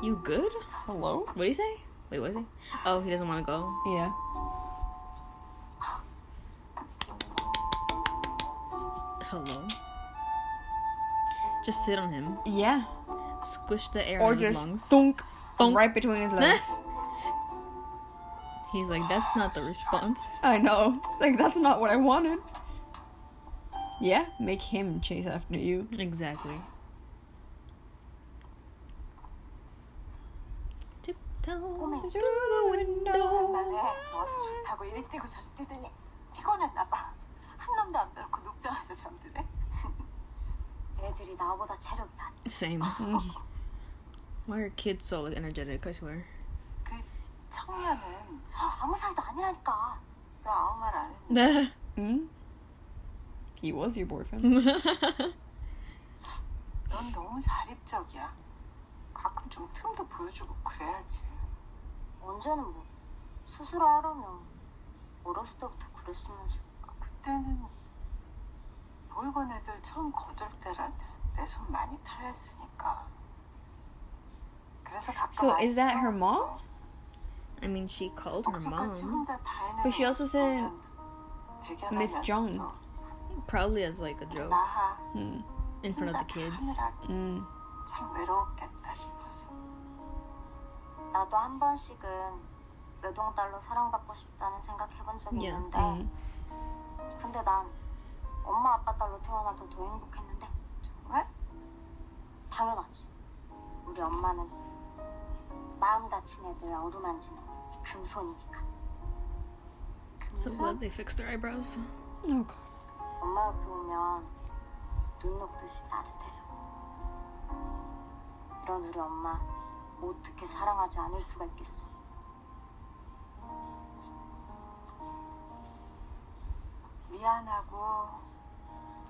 S2: You good?
S1: Hello?
S2: What did he say? Wait, what is he? Oh, he doesn't want to go.
S1: Yeah.
S2: Hello. Just sit on him.
S1: Yeah.
S2: Squish the air
S1: Or
S2: in his
S1: just
S2: lungs.
S1: thunk,
S2: Thunk.
S1: right between his legs. (laughs)
S2: He's like, that's not the response.
S1: I know. It's like that's not what I wanted. Yeah, make him chase after you.
S2: Exactly. Tiptoe
S1: Through the window.
S6: 오랜만에 누워서 좋다고 이리 뛰고 저리 뛰더니 피곤했나 봐. 한 놈도 안 빼놓고 녹장에서 잠드네.
S4: 애들이 나보다 체력이 다
S2: Same. Why are kids so energetic? I swear.
S6: 그 청년은
S4: 아무 사이도 아니라니까.
S6: 너 아무 말 안 했는데
S1: Hmm? He was your boyfriend.
S6: 넌 너무 자립적이야. 가끔 좀 틈도 보여주고 그래야지.
S4: 언제는 뭐 스스로 하라면 어렸을 때부터 그랬으면서.
S6: 그때는 보이건 애들 처음 거들 때라 내 손 많이 타였으니까. 그래서 가끔
S1: So,
S6: 많이
S1: is that her
S6: 싸웠어.
S2: I mean, she called her
S6: 억지같이
S2: mom.
S6: 혼자 다 해내는
S1: But she also said
S6: 보면 대견한
S1: Miss Jung.
S6: 녀석도
S2: Probably as like a joke
S6: 나하
S1: Hmm.
S2: in front of
S6: 혼자
S2: the kids.
S6: 하
S4: 나도 한 번씩은 외동딸로 사랑받고 싶다는 생각 해본 적이
S2: Yeah.
S4: 있는데
S1: Hmm.
S4: 근데 난 엄마 아빠 딸로 태어나서 더 행복했는데
S6: 왜?
S4: 당연하지 우리 엄마는 마음 다친 애들 어루만지는 금손이니까
S2: So glad they fixed their eyebrows.
S1: Oh god.
S4: 엄마 옆에 오면 눈 녹듯이 따뜻해져 이런 우리 엄마 어떻게 사랑하지 않을 수가 있겠어
S6: 미안하고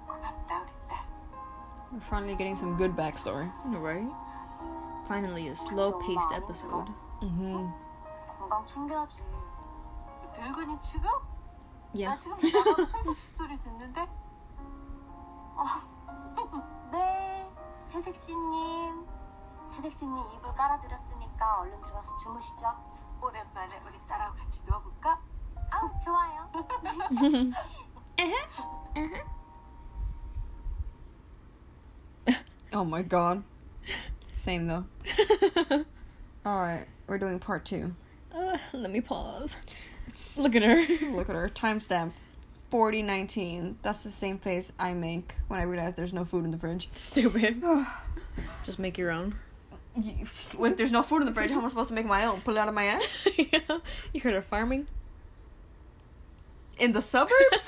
S6: 고맙다 우리 딸.
S1: We're finally getting some good backstory.
S2: Right? Finally, a slow paced episode.
S1: Mm-hmm.
S4: 건강 챙겨야지
S6: 너 늙은이 취급?
S2: Yeah.
S6: 나 지금 나가고 새색시 소리 듣는데
S4: 네 새색시님 새색시님 이불 깔아드렸으니까 얼른 들어가서 주무시죠
S6: 오랜만에 우리 딸하고 같이 누워볼까?
S4: 아우 좋아요 (laughs)
S1: Oh my god. Same though. (laughs) Alright, we're doing part two.
S2: Uh, let me pause. Look at her. (laughs)
S1: Look at her. Timestamp 4019. That's the same face I make when I realize there's no food in the fridge.
S2: Stupid. (sighs) Just make your own.
S1: You- When there's no food in the fridge, how am I supposed to make my own? Pull it out of my ass? (laughs)
S2: yeah. You heard of farming?
S1: In the suburbs? (laughs)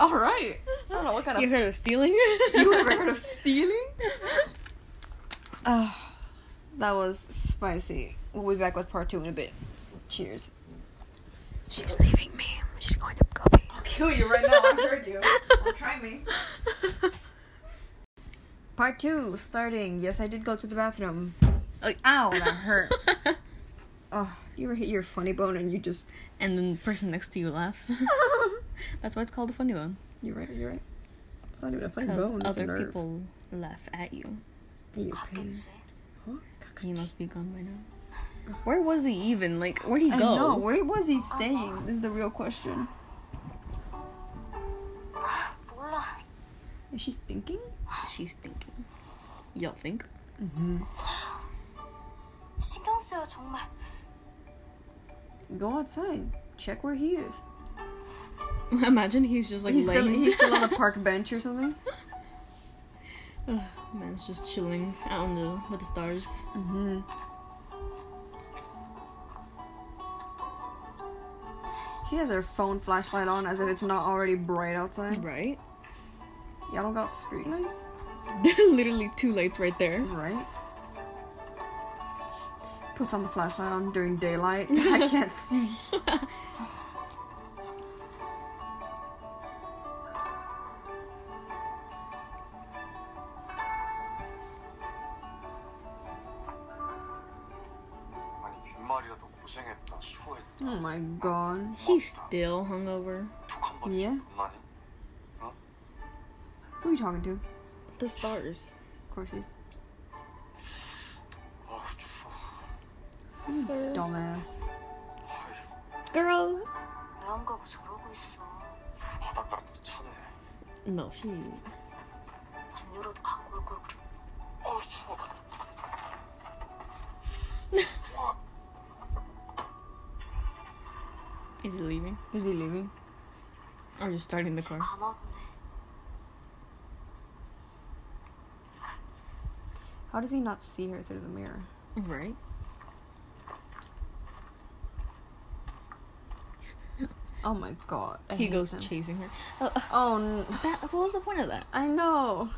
S1: Alright. I don't know what kind of.
S2: You heard of stealing? (laughs)
S1: you a record of stealing? Oh, that was spicy. We'll be back with part two in a bit. Cheers.
S2: She's leaving me. She's going to go pee.
S1: I'll kill you right now. I heard you. Don't try me. Part two starting. Yes, I did go to the bathroom. Oh, ow, that hurt. (laughs) oh, you were hit your funny bone and you just.
S2: And then the person next to you laughs. (laughs) (laughs) That's why it's called a funny bone.
S1: You're right. You're right. It's not even a funny bone. Because
S2: other people laugh at you.
S1: You.
S4: Huh?
S2: He must be gone by now. Where was he even? Like, where'd he go?
S1: No, where was he staying? This is the real question. (gasps) Is she thinking?
S2: she's thinking. Y'all think?
S4: Mm-hmm. (gasps)
S1: Go outside. Check where he is. (laughs)
S2: Imagine he's just like
S1: he's
S2: laying.
S1: Still, he's still on the (laughs) park bench or something. (sighs)
S2: Man's just chilling out in the with the stars.
S1: Mm-hmm. She has her phone flashlight on as if it's not already bright outside.
S2: Right.
S1: Y'all don't got streetlights? They're (laughs)
S2: literally two lights right there.
S1: Right. Puts on the flashlight on during daylight. (laughs) I can't see. (laughs) oh my god.
S2: He's still hungover.
S1: Yeah you talking to?
S2: The stars.
S1: Of course he's. Dumbass.
S2: Girl. No, she. (laughs) Is he leaving?
S1: Is he leaving?
S2: Or just starting the car?
S1: How does he not see her through the mirror?
S2: Right?
S1: Oh my god. I
S2: he goes
S1: him.
S2: chasing her. Oh,
S1: Oh, n-
S2: that, what was the point of that?
S1: I know.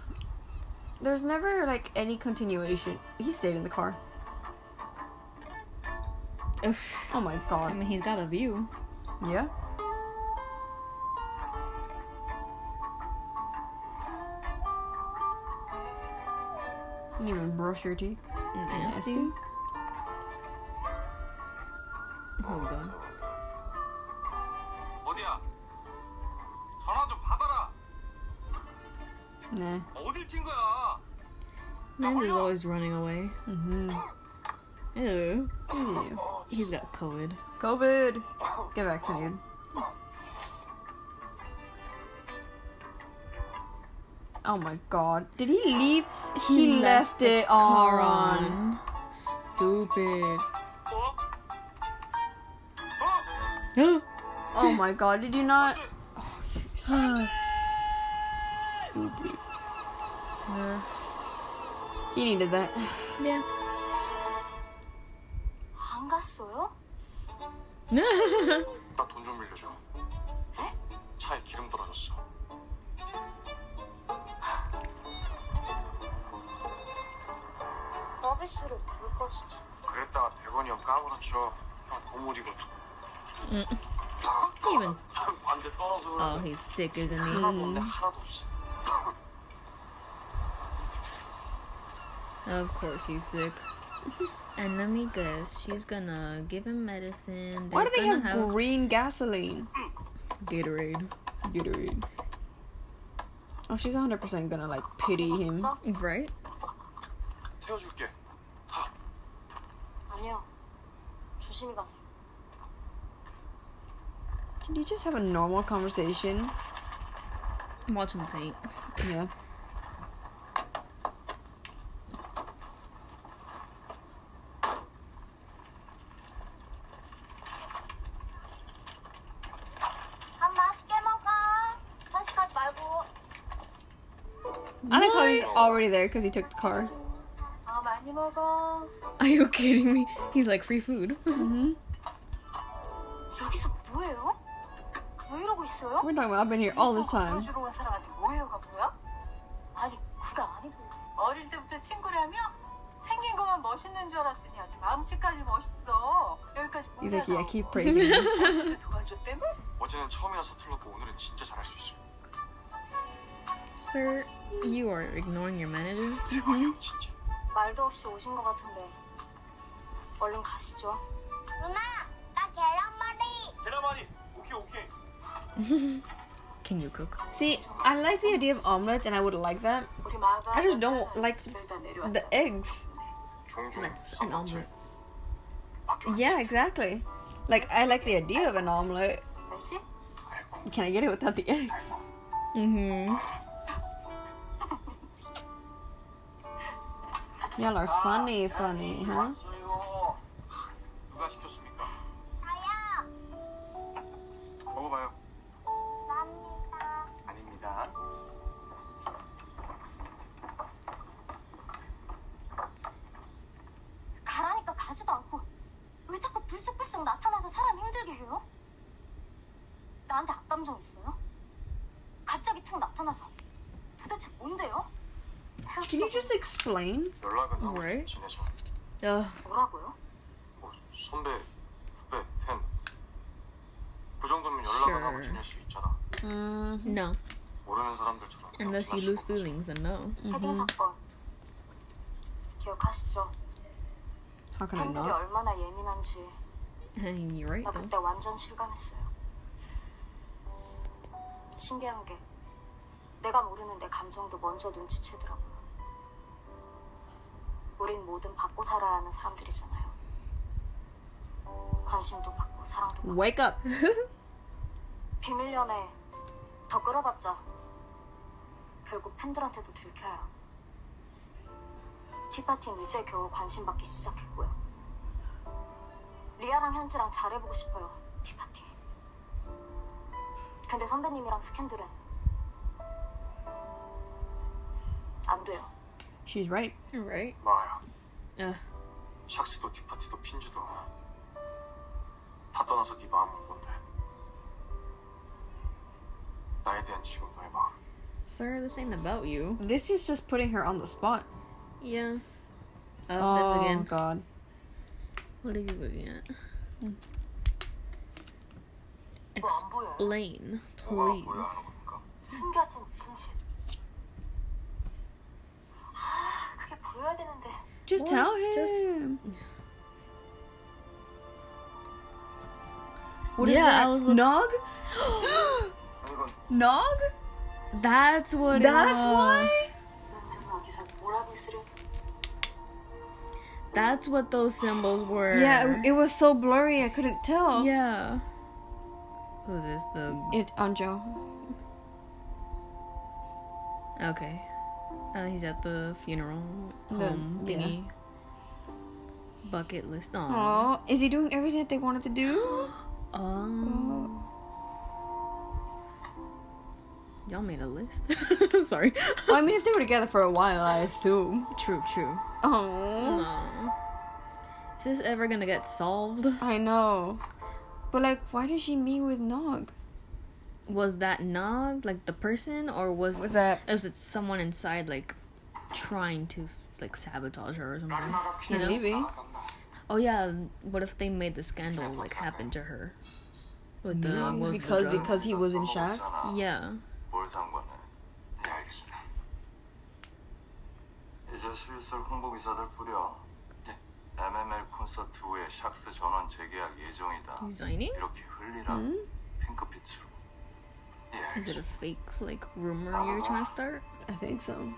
S1: There's never like any continuation. He stayed in the car.
S2: Ugh.
S1: Oh my god.
S2: I mean, he's got a view.
S1: Yeah. brush your teeth?
S2: Mm, nasty.
S1: Nasty?
S2: Oh god.
S1: Nah.
S2: Mans is always running away.
S1: Mm-hmm.
S2: Ew.
S1: Ew.
S2: He's got COVID.
S1: COVID! Get vaccinated. Oh my god. Did he leave? He, left,
S2: the
S1: it
S2: car
S1: on.
S2: on. Stupid.
S3: 어? (gasps) 어?
S1: Oh my god. Did you not? Oh, (gasps) Stupid.
S2: Uh,
S1: He needed that.
S2: yeah. (laughs) (laughs)
S4: 안 갔어요?
S5: 나 돈 좀 빌려줘.
S4: 서비스를 부를 것이지.
S5: 그랬다가 대건이 형 까불었죠. 형못 못 이겼어.
S2: Even.
S5: 완전 떨어져.
S2: Oh, he's sick, isn't he?
S5: 하나도 없네 하나도 없어.
S2: Of course he's sick. And let me guess, she's gonna give him medicine.
S1: Why do
S2: they're
S1: they
S2: gonna
S1: have green gasoline?
S2: Gatorade?
S1: Gatorade. Oh, she's 100% gonna like pity him.
S2: Right?
S5: 태워줄게.
S4: 조심히 가세요.
S1: Can you just have a normal conversation?
S2: Watch him faint.
S1: Yeah.
S4: 밥 맛있게 먹어. 편식하지 말고.
S1: I like how he's already there because he took the car.
S4: 아 많이 먹어.
S2: Are you kidding me? He's like free food. (laughs)
S4: 여기서 뭐해요? 왜 이러고 있어요?
S1: We're talking about I've been here all this time.
S6: 보여주러 온 사람한테 뭐해요가 뭐야?
S4: 아니 그게 아니고.
S6: 어릴 때부터 친구라며? 생긴 것만 멋있는 줄 알았더니 아주 마음씨까지 멋있어. 여기까지
S1: He's like, yeah,
S6: 보내라고.
S1: keep praising (laughs) him.
S6: 어제 도와줬다며?
S5: 어제는 처음이라 서툴렀고 오늘은 진짜 잘할 수 있어.
S2: Sir, you are ignoring your manager?
S5: 대건이 형 진짜.
S4: 말도 없이 오신 것 같은데. 얼른 가시죠.
S10: 누나, 나 계란말이.
S3: 계란말이. 오케이 오케이. (laughs)
S2: Can you cook?
S1: See, I like the idea of omelets and I would like that.
S6: 우리 마가
S1: I just don't like
S6: 집을 다 내려왔어.
S1: The eggs.
S5: 종종
S2: That's an omelet.
S1: Yeah, exactly. Like, I like the idea of an omelet.
S6: 알지?
S1: Can I get it without the eggs?
S2: Mm-hmm.
S1: Y'all are funny, funny, huh?
S3: 누가 시켰습니까?
S10: 나요.
S5: 먹어봐요.
S10: 감사합니다.
S5: 아닙니다.
S4: 가라니까 가지도 않고 왜 자꾸 불쑥불쑥 나타나서 사람 힘들게 해요? 나한테 악감정 있어요? 갑자기 툭 나타나서 도대체 뭔데요?
S1: Can you just explain?
S5: 연락은 하고
S2: Right.
S5: 지내죠.
S2: Ugh.
S4: 뭐라고요?
S5: 뭐 선배, 후배, 팬. 그 정도면 연락은 하고
S2: Sure.
S5: 지낼 수 있잖아.
S1: Mm,
S2: No.
S5: 모르는 사람들처럼. 그냥
S2: Unless you lose feelings, then no.
S4: 헤딩 사건 기억하시죠?
S1: can I
S4: 팬들이
S1: not?
S4: 얼마나 예민한지
S2: I mean, you're right
S4: 나
S2: though.
S4: 그때 완전 실감했어요. 신기한 게 내가 모르는 내 감정도 먼저 눈치채더라고요. 우린 뭐든 받고 살아야 하는 사람들이잖아요. 관심도 받고 사랑도 받고
S1: Wake up. (laughs)
S4: 비밀 연애 더 끌어봤자 결국 팬들한테도 들켜요. 티파티는 이제 겨우 관심 받기 시작했고요. 리아랑 현지랑 잘해보고 싶어요. 티파티. 근데 선배님이랑 스캔들은 안 돼요.
S1: She's right.
S2: Right?
S5: 마야
S2: Uh,
S5: 샥스도 디파츠도 핀주도 다 떠나서 네 마음은 뭔데 나에 대한 지금 너의 마음
S2: sir, this ain't about you.
S1: This is just putting her on the spot.
S2: Yeah. Oh,
S1: Oh,
S2: this again.
S1: god.
S2: What are you looking at?
S6: 뭐안 보여요?
S2: Explain,
S5: 뭐가
S2: please.
S5: 보여야 하는 겁니까?
S6: 숨겨진 진실. 아, 그게 보여야 되는데.
S1: Just
S2: What?
S1: tell him.
S2: Just-
S1: What is
S2: Yeah,
S1: that?
S2: I was look-
S1: Nog? (gasps)
S5: 이건
S1: Nog?
S2: That's what.
S1: That's
S2: it was.
S1: why?
S6: 은주는 어디서 뭘 하고 있으려?
S2: That's what those symbols were.
S1: Yeah, it was so blurry I couldn't tell.
S2: Yeah. Who's this? The
S1: It Anjo.
S2: okay. Uh, he's at the funeral
S1: The-
S2: home
S1: yeah.
S2: thingy. Bucket list. Aw.
S1: Oh, is he doing everything that they wanted to do? (gasps)
S2: Oh. Y'all made a list. (laughs) Sorry.
S1: Well, I mean, if they were together for a while, I assume.
S2: True, true.
S1: Oh,
S2: No. Is this ever gonna get solved?
S1: I know. But like, why did she meet with Nog?
S2: Was that Nog like the person, or was
S1: Was that
S2: was it someone inside like trying to like sabotage her or something? You know?
S1: maybe?
S2: Oh yeah. What if they made the scandal like happen to her? With the what was the
S1: because
S2: drugs?
S1: because he was in Shax?
S2: yeah.
S5: 뭘 상관해 네 알겠습니다 이제 슬슬 홍보기사들 뿌려 네. MML 콘서트 후에 샥스 전원 재계약 예정이다
S2: Designing?
S5: 이렇게 흘리라 핑크빛으로 예
S2: Is it a fake, like, rumor you're trying to start?
S1: I think so.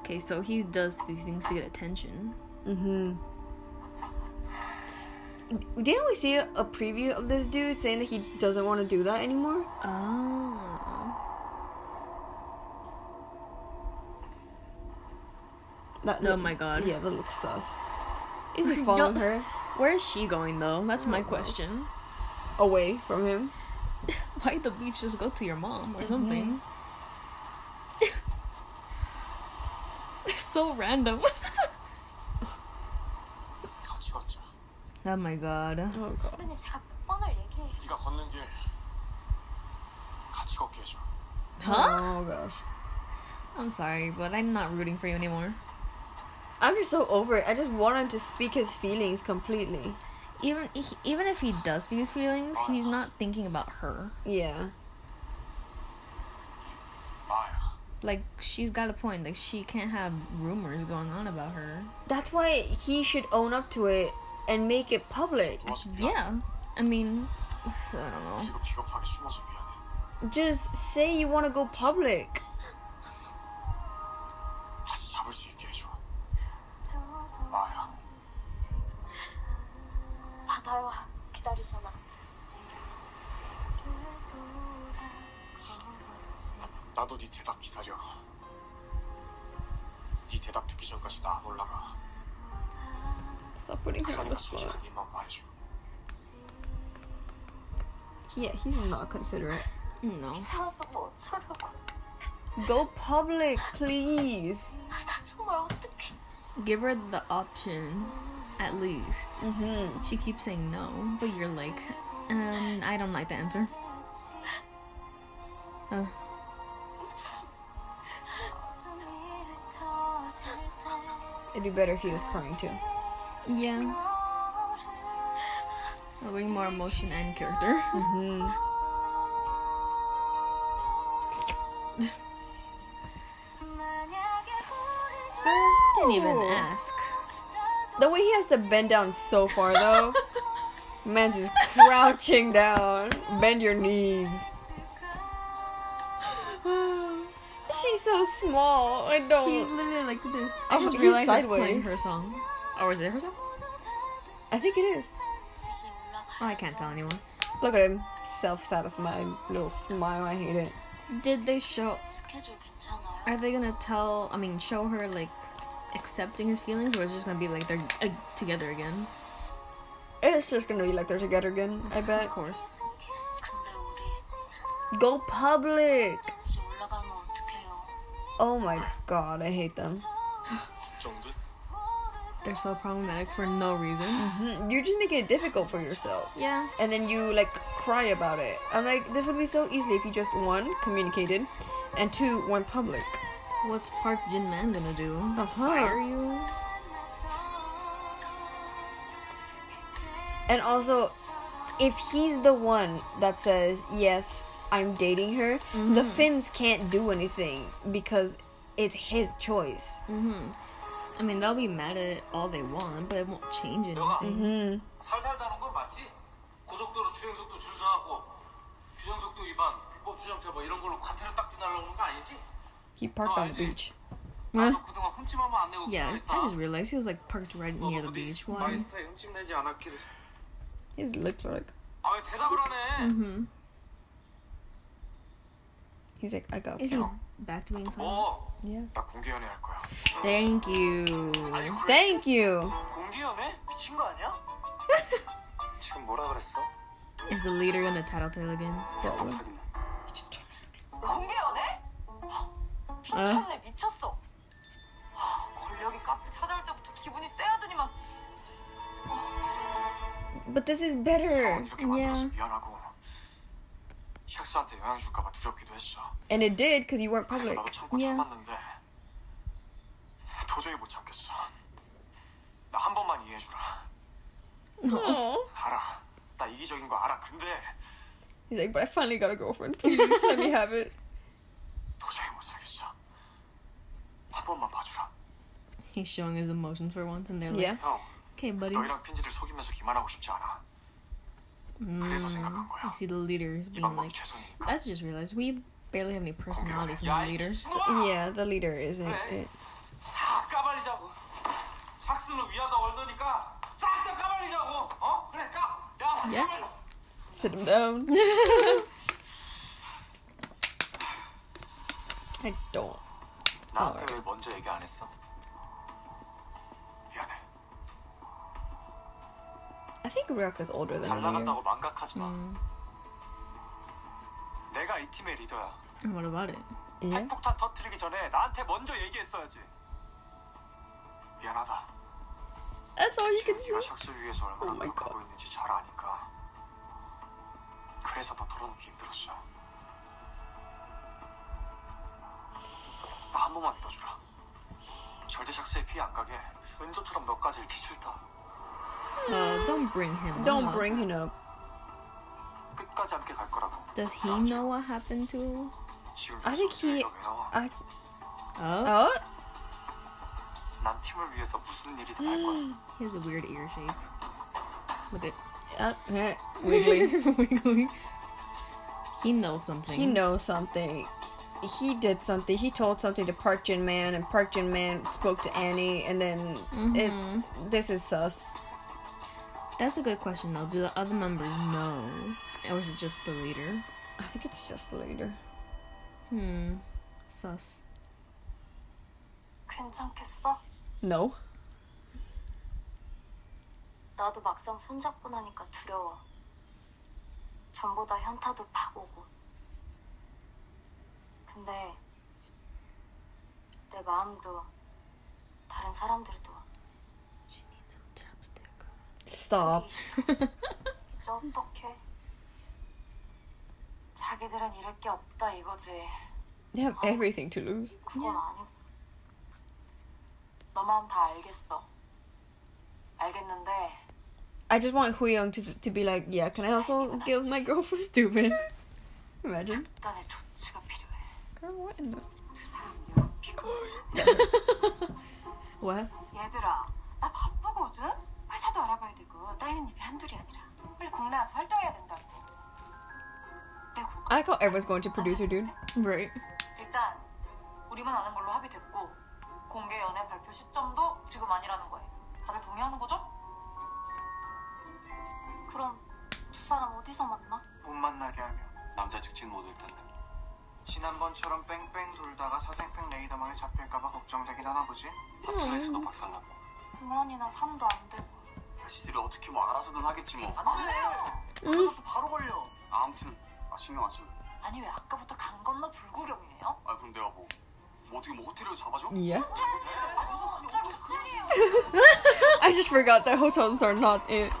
S2: Okay, so he does these things to get attention.
S1: Mm-hmm. Didn't we see a preview of this dude saying that he doesn't want to do that anymore?
S2: Oh.
S1: That
S2: oh my god.
S1: Yeah, that looks sus. Is he (laughs) following her?
S2: Where is she going though? That's my know. question
S1: away from him. (laughs)
S2: Why the beach? Just go to your mom or mm-hmm. something. (laughs) It's so random. (laughs) oh my god.
S1: Oh god.
S2: Huh?
S1: Oh gosh.
S2: I'm sorry, but I'm not rooting for you anymore.
S1: I'm just so over it. I just want him to speak his feelings completely
S2: even even if he does feel his feelings, he's not thinking about her.
S1: Yeah.
S2: Like she's got a point. Like she can't have rumors going on about her.
S1: That's why he should own up to it and make it public.
S2: Yeah, I mean, (sighs) I don't know.
S1: Just say you want to go public.
S4: 받아요. 기다리잖아.
S5: 나도 네 대답 기다려 네 대답 듣기 전까지 나 안 올라가
S1: Stop putting her on
S5: 그러니까
S1: the spot.
S5: 솔직한 입만 말해줘
S1: Yeah, he's not considerate.
S2: No.
S4: 살아서 뭐 어쩌려고.
S1: Go public, please.
S4: 나 정말 어떡해. (laughs)
S2: Give her the option, at least.
S1: Mm-hmm.
S2: She keeps saying no, but you're like, um, I don't like the answer. Uh,
S1: It'd be better if he was crying too.
S2: yeah. I'll bring more emotion and character.
S1: Mm-hmm. (laughs)
S2: Sir didn't even
S1: Oh.
S2: ask.
S1: The way he has to bend down so far though. (laughs) Man's is crouching down. Bend your knees. (sighs) She's so small. I don't.
S2: He's literally like this. I oh,
S1: just
S2: realized he's playing her song. Or oh, is it her song?
S1: I think it is.
S2: Oh, I can't tell anyone.
S1: Look at him, self-satisfied little smile. I hate it.
S2: Did they show? Are they gonna tell? I mean, show her like accepting his feelings, or is it just gonna be like they're uh, together again?
S1: It's just gonna be like they're together again. I bet.
S2: of course.
S1: Go public. Oh my god, I hate them. (gasps)
S2: they're so problematic for no reason.
S1: Mm-hmm. You're just making it difficult for yourself.
S2: Yeah.
S1: And then you like cry about it. I'm like, this would be so easy if you just one communicated, and two went public.
S2: What's Park Jin Man gonna do?
S1: Uh-huh.
S2: Fire you?
S1: And also, if he's the one that says yes, I'm dating her, the Finns can't do anything because it's his choice.
S2: Mm-hmm. I mean, they'll be mad at it all they want, but it won't change anything.
S1: hmm he parked on the beach.
S3: Huh?
S2: Yeah, I just realized he was like parked right near the beach. Why?
S1: His lips are like.
S2: Mm-hmm.
S1: He's like, I got.
S2: Is he back to being silent?
S1: Yeah.
S2: Thank you.
S1: Thank you. (laughs)
S2: Is the leader in the tattletale again?
S1: Yeah,
S5: 갑자기
S6: 공개 연애? 미쳤네 미쳤어. 하, 권력이 카페 찾아올 때부터 기분이 쎄하더니만
S1: But this is better.
S5: 이렇게 만들어서
S2: Yeah.
S5: 미안하고 샥스한테 영향 줄까봐 두렵기도 했어.
S1: And it did because you weren't
S5: 그래서
S1: public.
S5: 나도 참고
S2: Yeah.
S5: 참았는데 도저히 못 참겠어. 나 한 번만 이해해주라.
S1: Aw.
S5: 알아. 나 이기적인 거 알아. 근데
S1: He's like, but I finally got a girlfriend. Please let me have it.
S2: He's showing his emotions for once, and they're like,
S1: Yeah.
S5: 형,
S2: "Okay, buddy."
S5: 너희랑 핀지를 속이면서 기만하고 싶지 않아. 그래서 생각한
S2: Mm,
S5: 거야.
S2: I see the leaders
S5: 이
S2: being
S5: 방법이
S2: like,
S5: 최선이니까.
S2: "Let's just realize we barely have any personality from
S3: 야
S2: the
S3: 이
S2: leader."
S3: 미친놈아!
S1: Yeah, the leader isn't
S3: 네.
S1: it.
S3: 다 까발리자고. 샥스는 위하다 월더니까 싹 다 까발리자고. 어? 그래 까. 야,
S2: Yeah.
S3: 까발려.
S1: Sit him down. (laughs) I don't.
S5: 나한테 왜 먼저 얘기 안 했어?
S1: I think Ryuka's older than
S5: 잘. 나간다고 망각하지 마.
S2: Mm,
S5: 내가 이 팀의 리더야.
S2: about it?
S1: Yeah.
S5: 핵폭탄 터트리기 전에 나한테 먼저 얘기했어야지. 미안하다.
S1: That's all you can
S5: 네가
S1: say.
S5: 샥스를 위해서 얼마나
S1: Oh
S5: 노력하고 있는지 잘 아니까. 그래서 더 털어놓기 힘들었어. 나 한 번만 믿어주라. 절대 샥스에 피해 안 가게. 은조처럼 몇 가지 잃기 싫다.
S2: Uh, don't bring him.
S1: Don't bring him up.
S2: Does he know what happened to?
S1: I think he. I.
S2: Th
S1: oh.
S5: oh? (gasps)
S2: he has a weird ear shape. Look at.
S1: Uh, eh. wiggly.
S2: wiggly. (laughs) (laughs) He knows something.
S1: He knows something. He did something. He told something to Park Jin Man, and Park Jin Man spoke to Annie, and then mm -hmm. it, mm-hmm. this is sus.
S2: That's a good question though. Do the other members know, or is it just the leader?
S1: I think it's just the leader.
S2: Hmm. Sus.
S4: 괜찮겠어?
S1: No.
S4: 나도 막상 손잡고 나니까 두려워. 전보다 현타도 팍 오고. 근데 내 마음도 다른 사람들도
S1: Stop. (laughs)
S4: 이제 어떡해? 자기들은 잃을 게 없다 이거지.
S1: They have everything to lose.
S4: 그건 아니. 너 마음 다 알겠어. 알겠는데.
S1: I just want Hwiyoung to to be like, yeah. Can I also give my girl for stupid? (laughs) Imagine. Girl, what in the? (gasps)
S2: What?
S6: 회사도 알아봐야 되고 딸린 입이 한둘이 아니라 빨리 국내 와서 활동해야 된다고 내 공-
S1: I how everyone's going to producer, dude.
S2: Right.
S6: 일단 우리만 아는 걸로 합의됐고 공개 연애 발표 시점도 지금 아니라는 거예요 다들 동의하는 거죠?
S4: 그럼 두 사람 어디서 만나?
S7: 못 만나게 하면
S3: 남자 직진 모델 텐데.
S7: 지난번처럼 뺑뺑 돌다가 사생팬 레이더망에 잡힐까봐 걱정되긴 하나 보지.
S3: 하트레이스도 박살났고.
S4: 공원이나 산도 안 되고.
S3: 지들이 어떻게 뭐 알아서든 하겠지 뭐.
S7: 안 돼요. 그것도 바로 걸려.
S3: 아무튼 아, 신경 안 쓰고.
S6: 아니 왜 아까부터 강 건너 불구경이에요?
S3: 아 그럼 내가 뭐, 뭐 어떻게 뭐 호텔을 잡아줘?
S6: 호텔이에요.
S1: I just forgot that hotels are not it.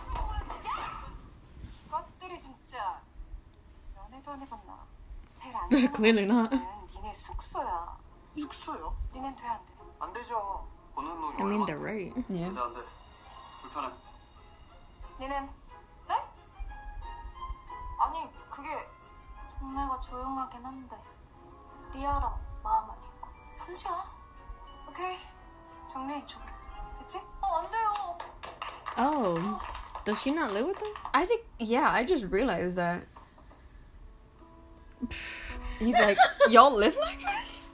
S6: 이것들이 진짜 연애도 안 해봤나? 제일 안
S2: Clearly not.
S6: 니네 숙소야.
S7: 숙소요?
S6: 니넨 돼안 돼?
S7: 안 되죠.
S3: 보는 돈이
S2: I mean, they're right.
S1: Yeah.
S3: 안돼 안돼. 불편해.
S6: 니넨 네? 아니 그게 동네가 조용하긴 한데 리아랑 마음 안 있고 현지야 오케이 정리 이쪽으로 됐지? 어안 돼요
S2: Oh, does she not live with them?
S1: I think yeah, I just realized that. He's like, y'all live like this?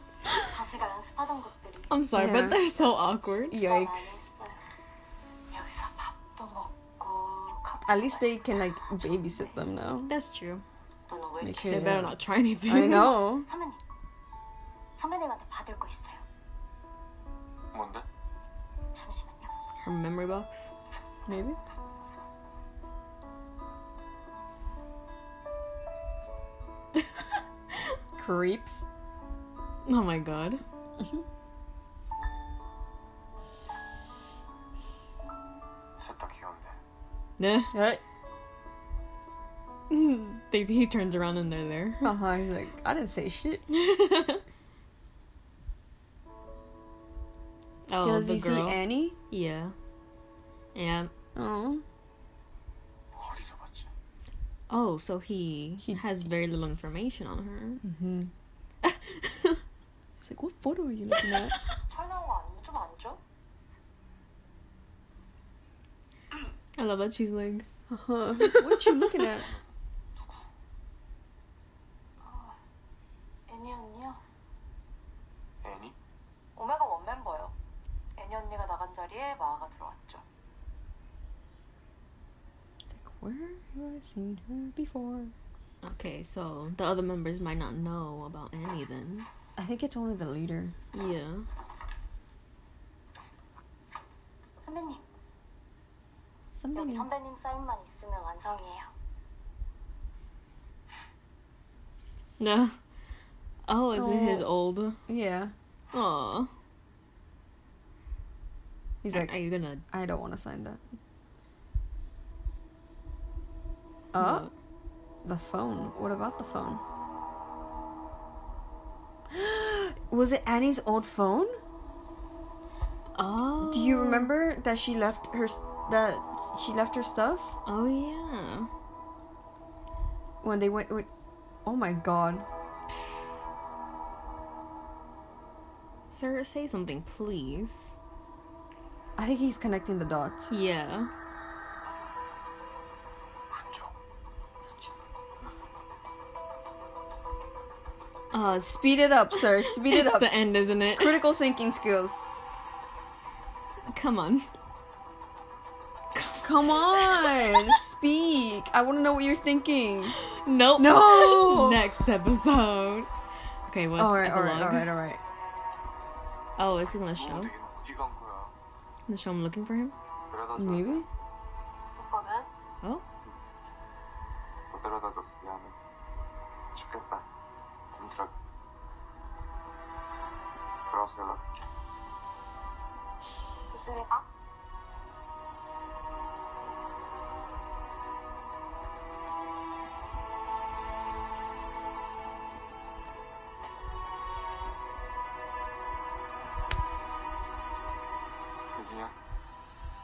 S4: 다시가 연습하던 것들이
S2: I'm sorry,
S1: Yeah.
S2: but they're so awkward.
S4: 진짜 많이
S1: Yikes. at least they can like babysit them now.
S2: That's true.
S1: Make sure
S2: they better not try anything.
S1: I know. (laughs)
S2: Her memory box,
S1: maybe. (laughs) Creeps.
S2: Oh my god.
S5: Mm-hmm.
S2: Nah.
S1: Right. (laughs)
S2: they, he turns around and they're there.
S1: Uh huh. He's like, I didn't say shit. (laughs)
S2: Oh,
S1: Does he
S2: girl?
S1: see Annie?
S2: Yeah. Yeah.
S1: Oh.
S2: Oh, so he,
S1: he
S2: has very little information on her.
S1: Mm-hmm. (laughs) it's like, what photo are you looking at?
S2: I love that she's like,
S1: Uh huh. (laughs) What you looking at? (laughs)
S6: 애니 언니요?
S5: 애니?
S6: 오메가 원 멤버요 애니 언니가 나간 자리에 마아가 들어왔죠
S1: Like, where have I seen her before?
S2: okay, so the other members might not know about Annie then.
S1: I think it's only the leader.
S2: Yeah.
S1: Somebody.
S4: 선배님 사인만 있으면 완성이에요
S2: No. Oh, is it his
S1: Oh.
S2: old?
S1: Yeah.
S2: Aw.
S1: He's
S2: Are-
S1: like,
S2: are you gonna?
S1: I don't want to sign that. Oh,
S2: what?
S1: the phone. What about the phone? (gasps) Was it Annie's old phone?
S2: Oh.
S1: Do you remember that she left her s- that she left her stuff
S2: Oh yeah.
S1: when they went with? Oh my god.
S2: Sir, say something, please.
S1: I think he's connecting the dots.
S2: Yeah.
S1: Uh, speed it up, sir. Speed it
S2: It's
S1: up.
S2: the end, isn't it?
S1: Critical thinking skills.
S2: Come on.
S1: Come on, speak. I want to know what you're thinking.
S2: Nope.
S1: No. (laughs)
S2: Next episode. Okay, what's
S1: all right, epilogue? All right, all right, all right.
S2: Oh, is he gonna show? The show I'm looking for him?
S1: Maybe?
S2: Oh?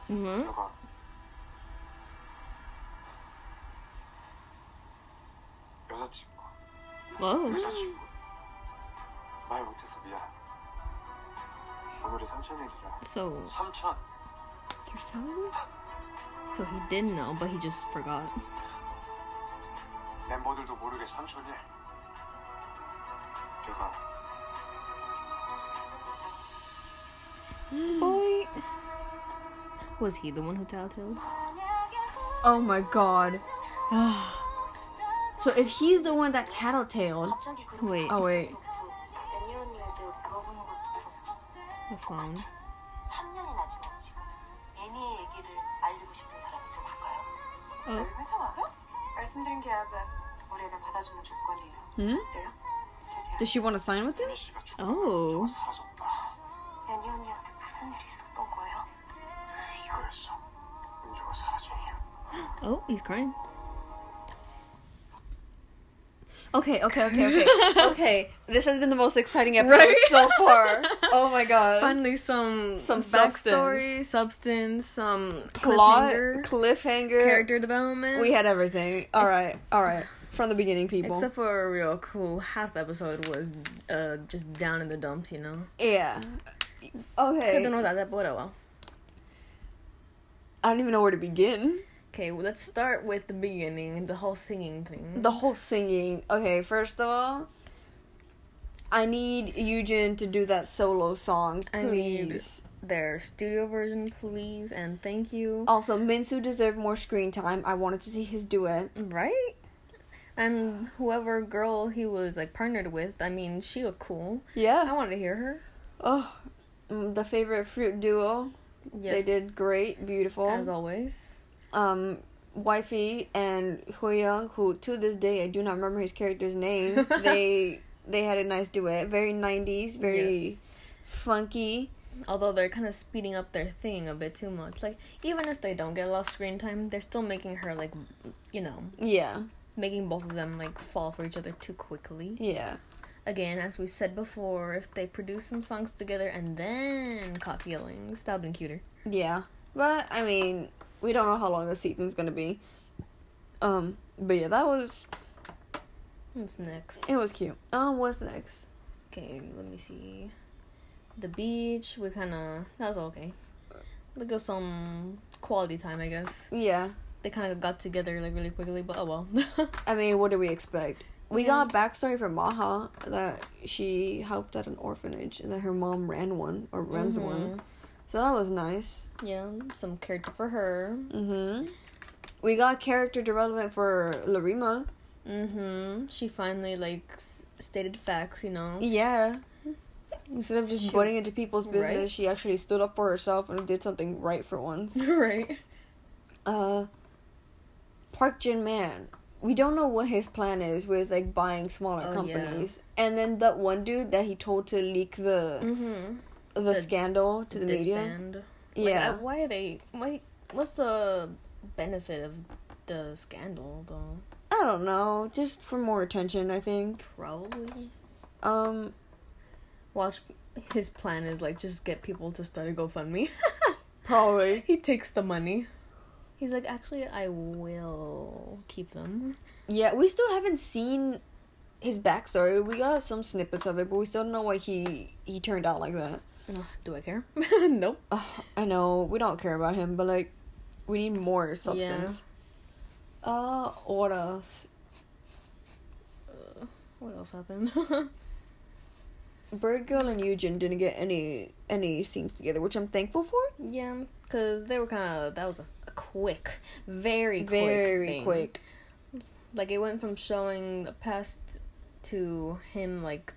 S2: What?
S5: 너가 여자친구,
S2: Whoa.
S5: 여자친구. 말 못해서 미안. 오늘이 삼천일이라.
S2: So,
S3: 삼천.
S1: Three thousand.
S2: so he did know, but he just forgot.
S5: 멤버들도 모르게 삼천일. 내가
S2: Boy. was he the one who tattled?
S1: Oh my god. Ah. so if he's the one that
S4: tattled.
S2: Wait.
S1: Oh wait.
S2: The phone.
S6: Oh.
S1: Hmm? Does she want to sign with him?
S2: Oh. He's crying.
S1: Okay, okay, okay, okay. (laughs) okay. This has been the most exciting episode
S2: Right?
S1: so far. (laughs) Oh my god.
S2: Finally, some
S1: Some
S2: backstory, substance, some
S1: Plot,
S2: cliffhanger,
S1: cliffhanger.
S2: character development.
S1: We had everything. All right, all right. From the beginning, people.
S2: Except for a real cool half episode was uh, just down in the dumps, you know.
S1: yeah. Okay.
S2: know that, that but well.
S1: I don't even know where to begin.
S2: Okay, well, let's start with the beginning, the whole singing thing.
S1: The whole singing. Okay, first of all, I need Eugen to do that solo song,
S2: I need-
S1: please.
S2: Their studio version, please, and thank you.
S1: Also, Minsu deserved more screen time. I wanted to see his duet.
S2: Right? And whoever girl he was like partnered with, I mean, she looked cool.
S1: Yeah.
S2: I wanted to hear her.
S1: Oh, mm, the favorite fruit duo.
S2: Yes,
S1: They did great, beautiful.
S2: as always.
S1: Um wifey and Young, who to this day I do not remember his character's name. (laughs) they they had a nice duet, very nineties, very
S2: Yes.
S1: funky.
S2: Although they're kind of speeding up their thing a bit too much. Like even if they don't get a lot of screen time, they're still making her like, you know,
S1: Yeah,
S2: making both of them like fall for each other too quickly.
S1: yeah,
S2: Again, as we said before, if they produce some songs together and then caught feelings, that'd been cuter.
S1: yeah. But I mean, we don't know how long the season's gonna be. Um, but yeah, that was
S2: What's next?
S1: it was cute. Um, what's next?
S2: Okay, let me see. The beach, we kind of that was okay. Like was some quality time, I guess.
S1: Yeah,
S2: They kind of got together like really quickly, but oh well. (laughs)
S1: I mean, what do we expect? We
S2: Yeah.
S1: got backstory from Maha that she helped at an orphanage and that her mom ran one or runs one. So that was nice.
S2: Yeah, some character for her.
S1: Mm-hmm. We got character development for Larima.
S2: Mm-hmm. She finally like s- stated facts, you know.
S1: Yeah. Instead of just
S2: She-
S1: butting into people's business,
S2: Right?
S1: she actually stood up for herself and did something right for once. (laughs)
S2: right.
S1: Uh, Park Jin Man. We don't know what his plan is with like buying smaller
S2: Oh,
S1: companies. And then that one dude that he told to leak the
S2: Mm-hmm.
S1: The, scandal to the media.
S2: Disband. Like,
S1: Yeah.
S2: I- why are they? Why? What's the benefit of the scandal though?
S1: I don't know, just for more attention, I think.
S2: Probably.
S1: Um,
S2: Watch. His plan is like just get people to start a GoFundMe. (laughs)
S1: probably.
S2: he takes the money. He's like, actually, I will keep them.
S1: Yeah, we still haven't seen his backstory. We got some snippets of it, but we still don't know why he he turned out like that.
S2: Ugh, do I care? (laughs) nope.
S1: Ugh, I know we don't care about him, but like, we need more substance. Yeah. Uh, what else?
S2: Uh, what else happened? (laughs)
S1: Bird Girl and Eugen didn't get any any scenes together, which I'm thankful for.
S2: yeah, because they were kind of that was a, a quick, very quick
S1: Very
S2: thing.
S1: quick.
S2: Like it went from showing the past to him like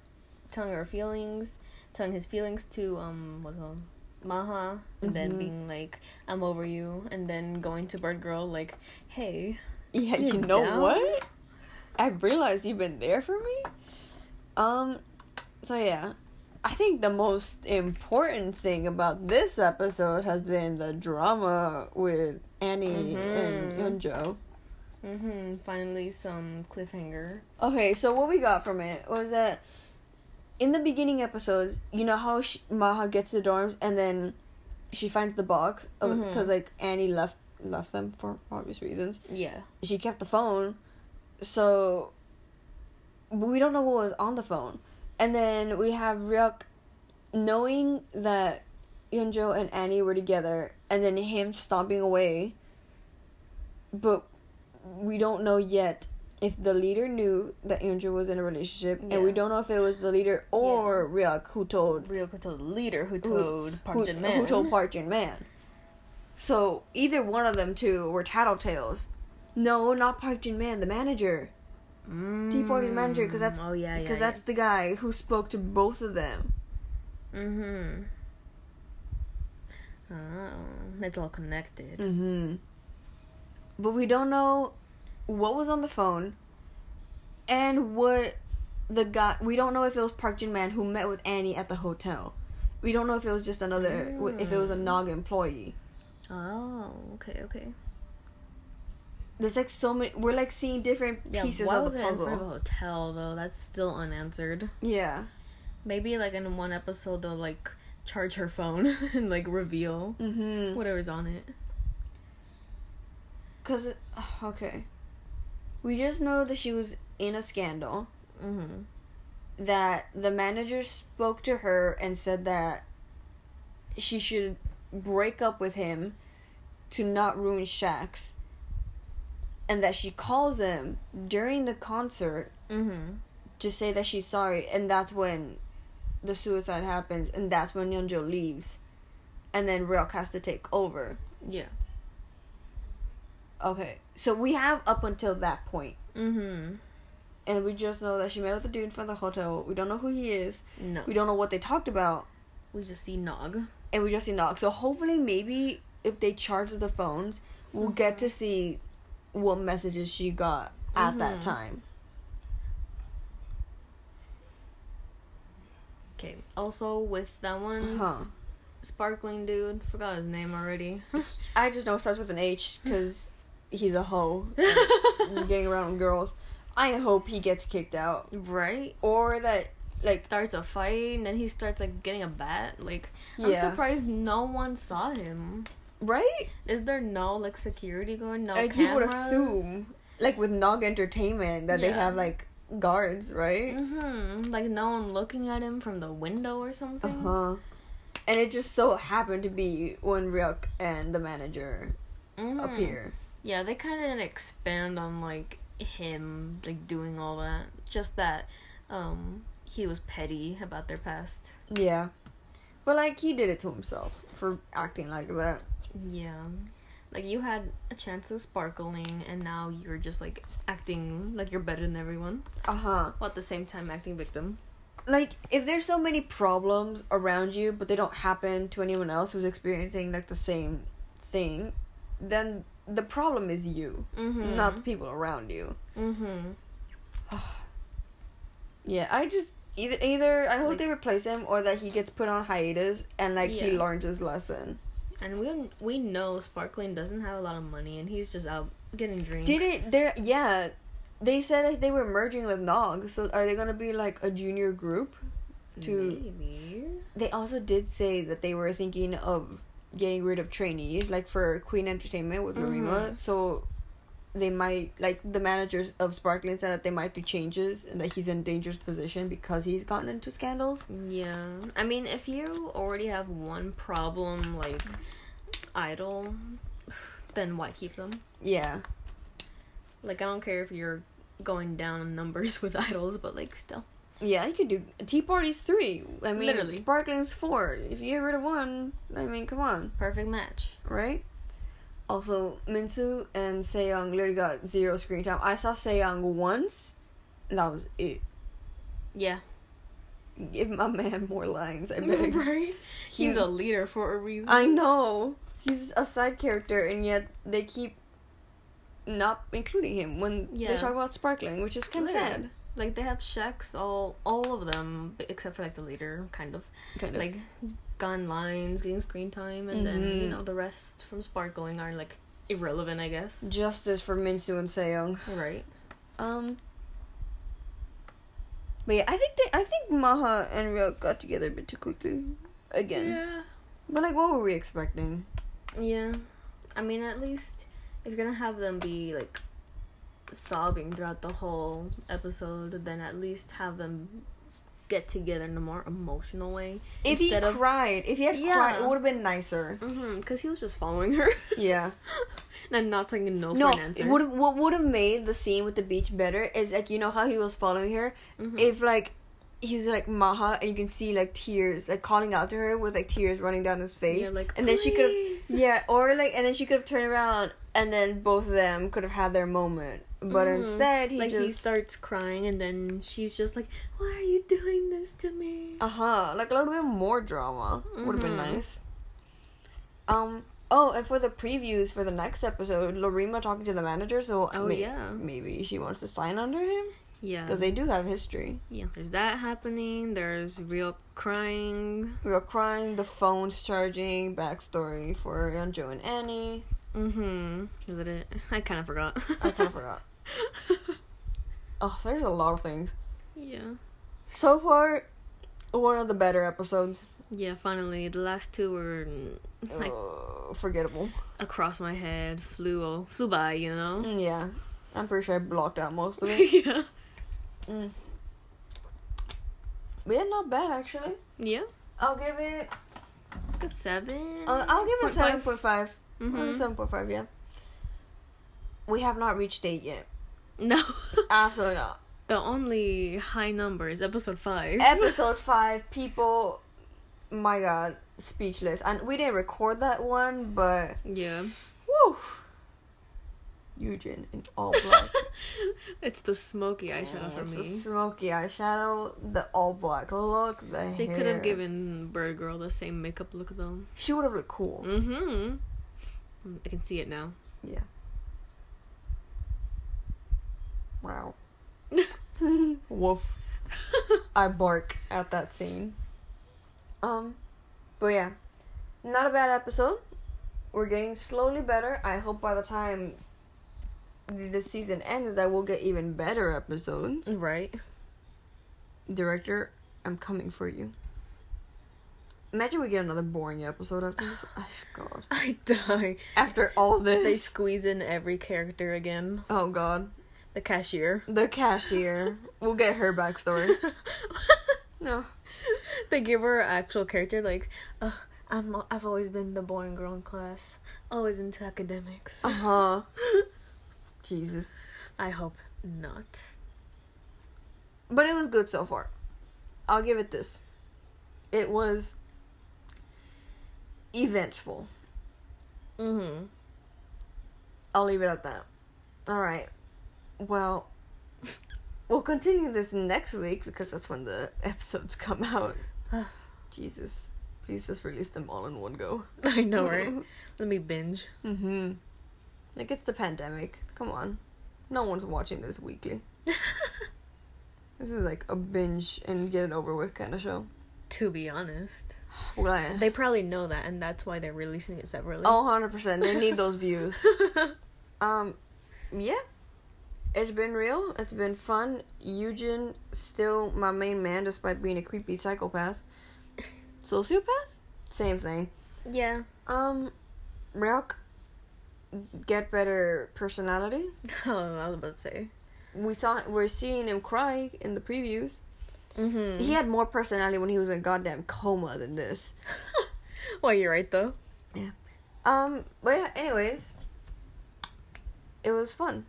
S2: telling her feelings, telling his feelings to um what's it called Maha, and then
S1: Mhm.
S2: being like I'm over you, and then going to Bird Girl like hey
S1: Yeah, you know
S2: down?
S1: what? I realized you've been there for me. Um, so yeah, I think the most important thing about this episode has been the drama with Annie and
S2: Mhm.
S1: Yunjo.
S2: mm-hmm finally some cliffhanger
S1: Okay, so what we got from it was that in the beginning episodes, you know how she, Maha gets the dorms and then she finds the box? Because
S2: Mhm.
S1: like Annie left left them for obvious reasons.
S2: yeah.
S1: She kept the phone. So but we don't know what was on the phone. And then we have Ryuk knowing that Yunjo and Annie were together and then him stomping away. But we don't know yet if the leader knew that Yunjo was in a relationship and we don't know if it was the leader or Ryuk who told
S2: Ryoko told the leader who
S1: who-
S2: told Park
S1: who,
S2: Jin Man.
S1: who told Park Jin Man. So either one of them two were tattletales. No, not Park Jin Man, the manager.
S2: mm,
S1: T Party's manager, because that's
S2: oh yeah yeah
S1: because that's the guy who spoke to both of them.
S2: mm-hmm. Oh, it's all connected.
S1: Mm-hmm. but we don't know what was on the phone and what the guy we don't know if it was Park Jin Man who met with Annie at the hotel. We don't know if it was just another if it was a
S2: Mm.
S1: Nog employee.
S2: Oh, okay, okay.
S1: There's like so many we're like seeing different
S2: Yeah,
S1: pieces
S2: why
S1: of
S2: was
S1: the
S2: it in front of a hotel though? That's still unanswered.
S1: Yeah.
S2: Maybe like in one episode they'll like charge her phone (laughs) and like reveal
S1: Mhm.
S2: whatever's on it.
S1: Cuz it- (sighs) okay. We just know that she was in a scandal.
S2: Mm-hmm.
S1: that the manager spoke to her and said that she should break up with him to not ruin Shax. And that she calls him during the concert
S2: Mm-hmm.
S1: to say that she's sorry, and that's when the suicide happens, and that's when Yeonjo leaves. And then Ryuk has to take over.
S2: Yeah.
S1: Okay, so we have up until that point,
S2: Mm-hmm.
S1: and we just know that she met with a dude from the hotel. We don't know who he is.
S2: No.
S1: We don't know what they talked about.
S2: We just see Nog.
S1: and we just see Nog. So hopefully, maybe if they charge the phones, we'll get to see what messages she got at that
S2: Mhm.
S1: time.
S2: Okay. Also with that one
S1: Huh.
S2: sparkling dude, forgot his name already. (laughs)
S1: I just know it starts with an H because he's a hoe, (laughs) getting around girls. I hope he gets kicked out,
S2: right?
S1: or that like
S2: starts a fight and then he starts like getting a bat. Like I'm surprised no one saw him.
S1: right.
S2: Is there no like security going? No
S1: like you would assume, like with Nog Entertainment, that they have like guards, right?
S2: Mm-hmm. Like no one looking at him from the window or something.
S1: Uh huh. And it just so happened to be when Ryuk and the manager
S2: Mhm.
S1: appear.
S2: Yeah, they kind of didn't expand on like him like doing all that. Just that um he was petty about their past.
S1: Yeah. But like he did it to himself for acting like that.
S2: Yeah. Like you had a chance of sparkling and now you're just like acting like you're better than everyone.
S1: Uh-huh.
S2: While at the same time acting victim.
S1: Like if there's so many problems around you but they don't happen to anyone else who's experiencing like the same thing, then the problem is you,
S2: Mm-hmm.
S1: not the people around you.
S2: Mm-hmm. (sighs)
S1: Yeah, I just either either I hope
S2: Like-
S1: they replace him or that he gets put on hiatus and like he
S2: Yeah.
S1: learns his lesson.
S2: And we we know Sparkling doesn't have a lot of money and he's just out getting drinks.
S1: Did it there yeah. They said that they were merging with Nog, so are they gonna be like a junior group? to-
S2: Maybe.
S1: They also did say that they were thinking of getting rid of trainees, like for Queen Entertainment with Rima.
S2: Mhm.
S1: So they might like the managers of Sparkling said that they might do changes and that he's in a dangerous position because he's gotten into scandals.
S2: Yeah. I mean, if you already have one problem, like idol, then why keep them?
S1: Yeah.
S2: Like, I don't care if you're going down in numbers (laughs) with idols, but like, still.
S1: Yeah, you could do Tea parties three. I mean
S2: Literally.
S1: Sparkling's four. If you get rid of one, I mean come on.
S2: Perfect match.
S1: Right? Also, Minsu and Seyoung literally got zero screen time. I saw Seyoung once, and that was it.
S2: Yeah.
S1: Give my man more lines, I (laughs) beg.
S2: right? He's
S1: He-
S2: a leader for a reason.
S1: I know. He's a side character, and yet they keep not including him when they talk about Sparkling, which is kind of sad.
S2: Like, they have Shaqs, all, all of them, except for like the leader, kind of.
S1: Kind of.
S2: Like, gun lines, getting screen time, and then, you
S1: Mhm.
S2: know, the rest from Sparkling are like irrelevant, I guess.
S1: justice for Minsu and Seyoung.
S2: Right.
S1: Um. But yeah, I think they, I think Maha and Ryuk got together a bit too quickly, again.
S2: Yeah.
S1: But like, what were we expecting?
S2: Yeah. I mean, at least if you're gonna have them be like sobbing throughout the whole episode, then at least have them get together in a more emotional way.
S1: If he
S2: of-
S1: cried, if he had
S2: Yeah.
S1: cried, it would have been nicer.
S2: Mm-hmm. Because he was just following her (laughs)
S1: Yeah.
S2: and not taking no,
S1: No,
S2: for an answer.
S1: would what would have made the scene with the beach better is like you know how he was following her.
S2: Mhm.
S1: If like he's like Maha and you can see like tears like calling out to her with like tears running down his face.
S2: Yeah, like,
S1: and then she could have yeah, or like and then she could have turned around and then both of them could have had their moment. But
S2: Mhm.
S1: instead he
S2: like
S1: just
S2: he starts crying and then she's just like, "Why are you doing this to me?"
S1: Uh huh. Like a little bit more drama would have been nice. Um. Oh, and for the previews for the next episode, Lorima talking to the manager, so
S2: Oh,
S1: may-
S2: yeah.
S1: maybe she wants to sign under him
S2: Yeah.
S1: because they do have history.
S2: yeah. There's that happening. There's real crying.
S1: Were crying, the phone's charging, backstory for Yeonjo and Annie.
S2: Mm-hmm. Was it it? I kind of forgot.
S1: I kind of forgot. (laughs) Oh, there's a lot of things.
S2: yeah.
S1: So far, one of the better episodes.
S2: Yeah. Finally, the last two were mm, like
S1: Uh, forgettable.
S2: across my head, flew flew by. You know.
S1: Mm, Yeah, I'm pretty sure I blocked out most of it. (laughs)
S2: yeah.
S1: Mm. Yeah, not bad actually.
S2: Yeah.
S1: I'll give it.
S2: A seven.
S1: Uh, I'll give it seven point five.
S2: Mhm.
S1: seven point five. Yeah. We have not reached eight yet.
S2: No. (laughs)
S1: Absolutely not.
S2: the only high number is episode five.
S1: Episode (laughs) five, people. My God, speechless. And we didn't record that one, but
S2: yeah.
S1: woo. Eugen in all black. (laughs)
S2: it's the smoky eyeshadow for
S1: it's
S2: me.
S1: the smoky eyeshadow, the all black look, the
S2: They could have given Bird Girl the same makeup look though.
S1: She would have looked cool.
S2: Mm-hmm. I can see it now.
S1: Yeah. Wow. (laughs) Woof. (laughs) I bark at that scene. Um, but yeah, not a bad episode. We're getting slowly better. I hope by the time the season ends that we'll get even better episodes.
S2: Right.
S1: Director, I'm coming for you. Imagine we get another boring episode after this. (sighs) Oh, God.
S2: I die.
S1: After all this.
S2: They squeeze in every character again.
S1: oh God.
S2: The cashier.
S1: The cashier. We'll get her backstory. (laughs) No.
S2: they give her an actual character like, uh, I'm I've always been the boring girl in class, always into academics.
S1: Uh huh. (laughs) Jesus.
S2: I hope not.
S1: But it was good so far. I'll give it this. It was eventful.
S2: Mm-hmm.
S1: I'll leave it at that. Alright. Well, (laughs) we'll continue this next week because that's when the episodes come out. (sighs) Jesus. Please just release them all in one go.
S2: I know, right? (laughs) Let me binge.
S1: Mm-hmm. Like it's the pandemic. Come on. No one's watching this weekly. (laughs) This is like a binge and get it over with kind of show.
S2: To be honest,
S1: Well,
S2: they probably know that, and that's why they're releasing it separately.
S1: Oh, 100%. They need those views. (laughs) Um, yeah. It's been real. It's been fun. Eugen, still my main man despite being a creepy psychopath. (laughs) Sociopath? Same thing.
S2: yeah.
S1: Um, Ryuk, get better personality. (laughs)
S2: Oh, I was about to say.
S1: We saw, we're seeing him cry in the previews.
S2: Mm-hmm.
S1: He had more personality when he was in a goddamn coma than this. (laughs)
S2: Well, you're right though. Yeah.
S1: Um, but yeah, anyways, it was fun.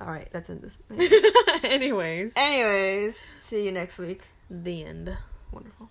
S1: Alright, let's end this. (laughs)
S2: Anyways,
S1: anyways, see you next week.
S2: the end.
S1: Wonderful.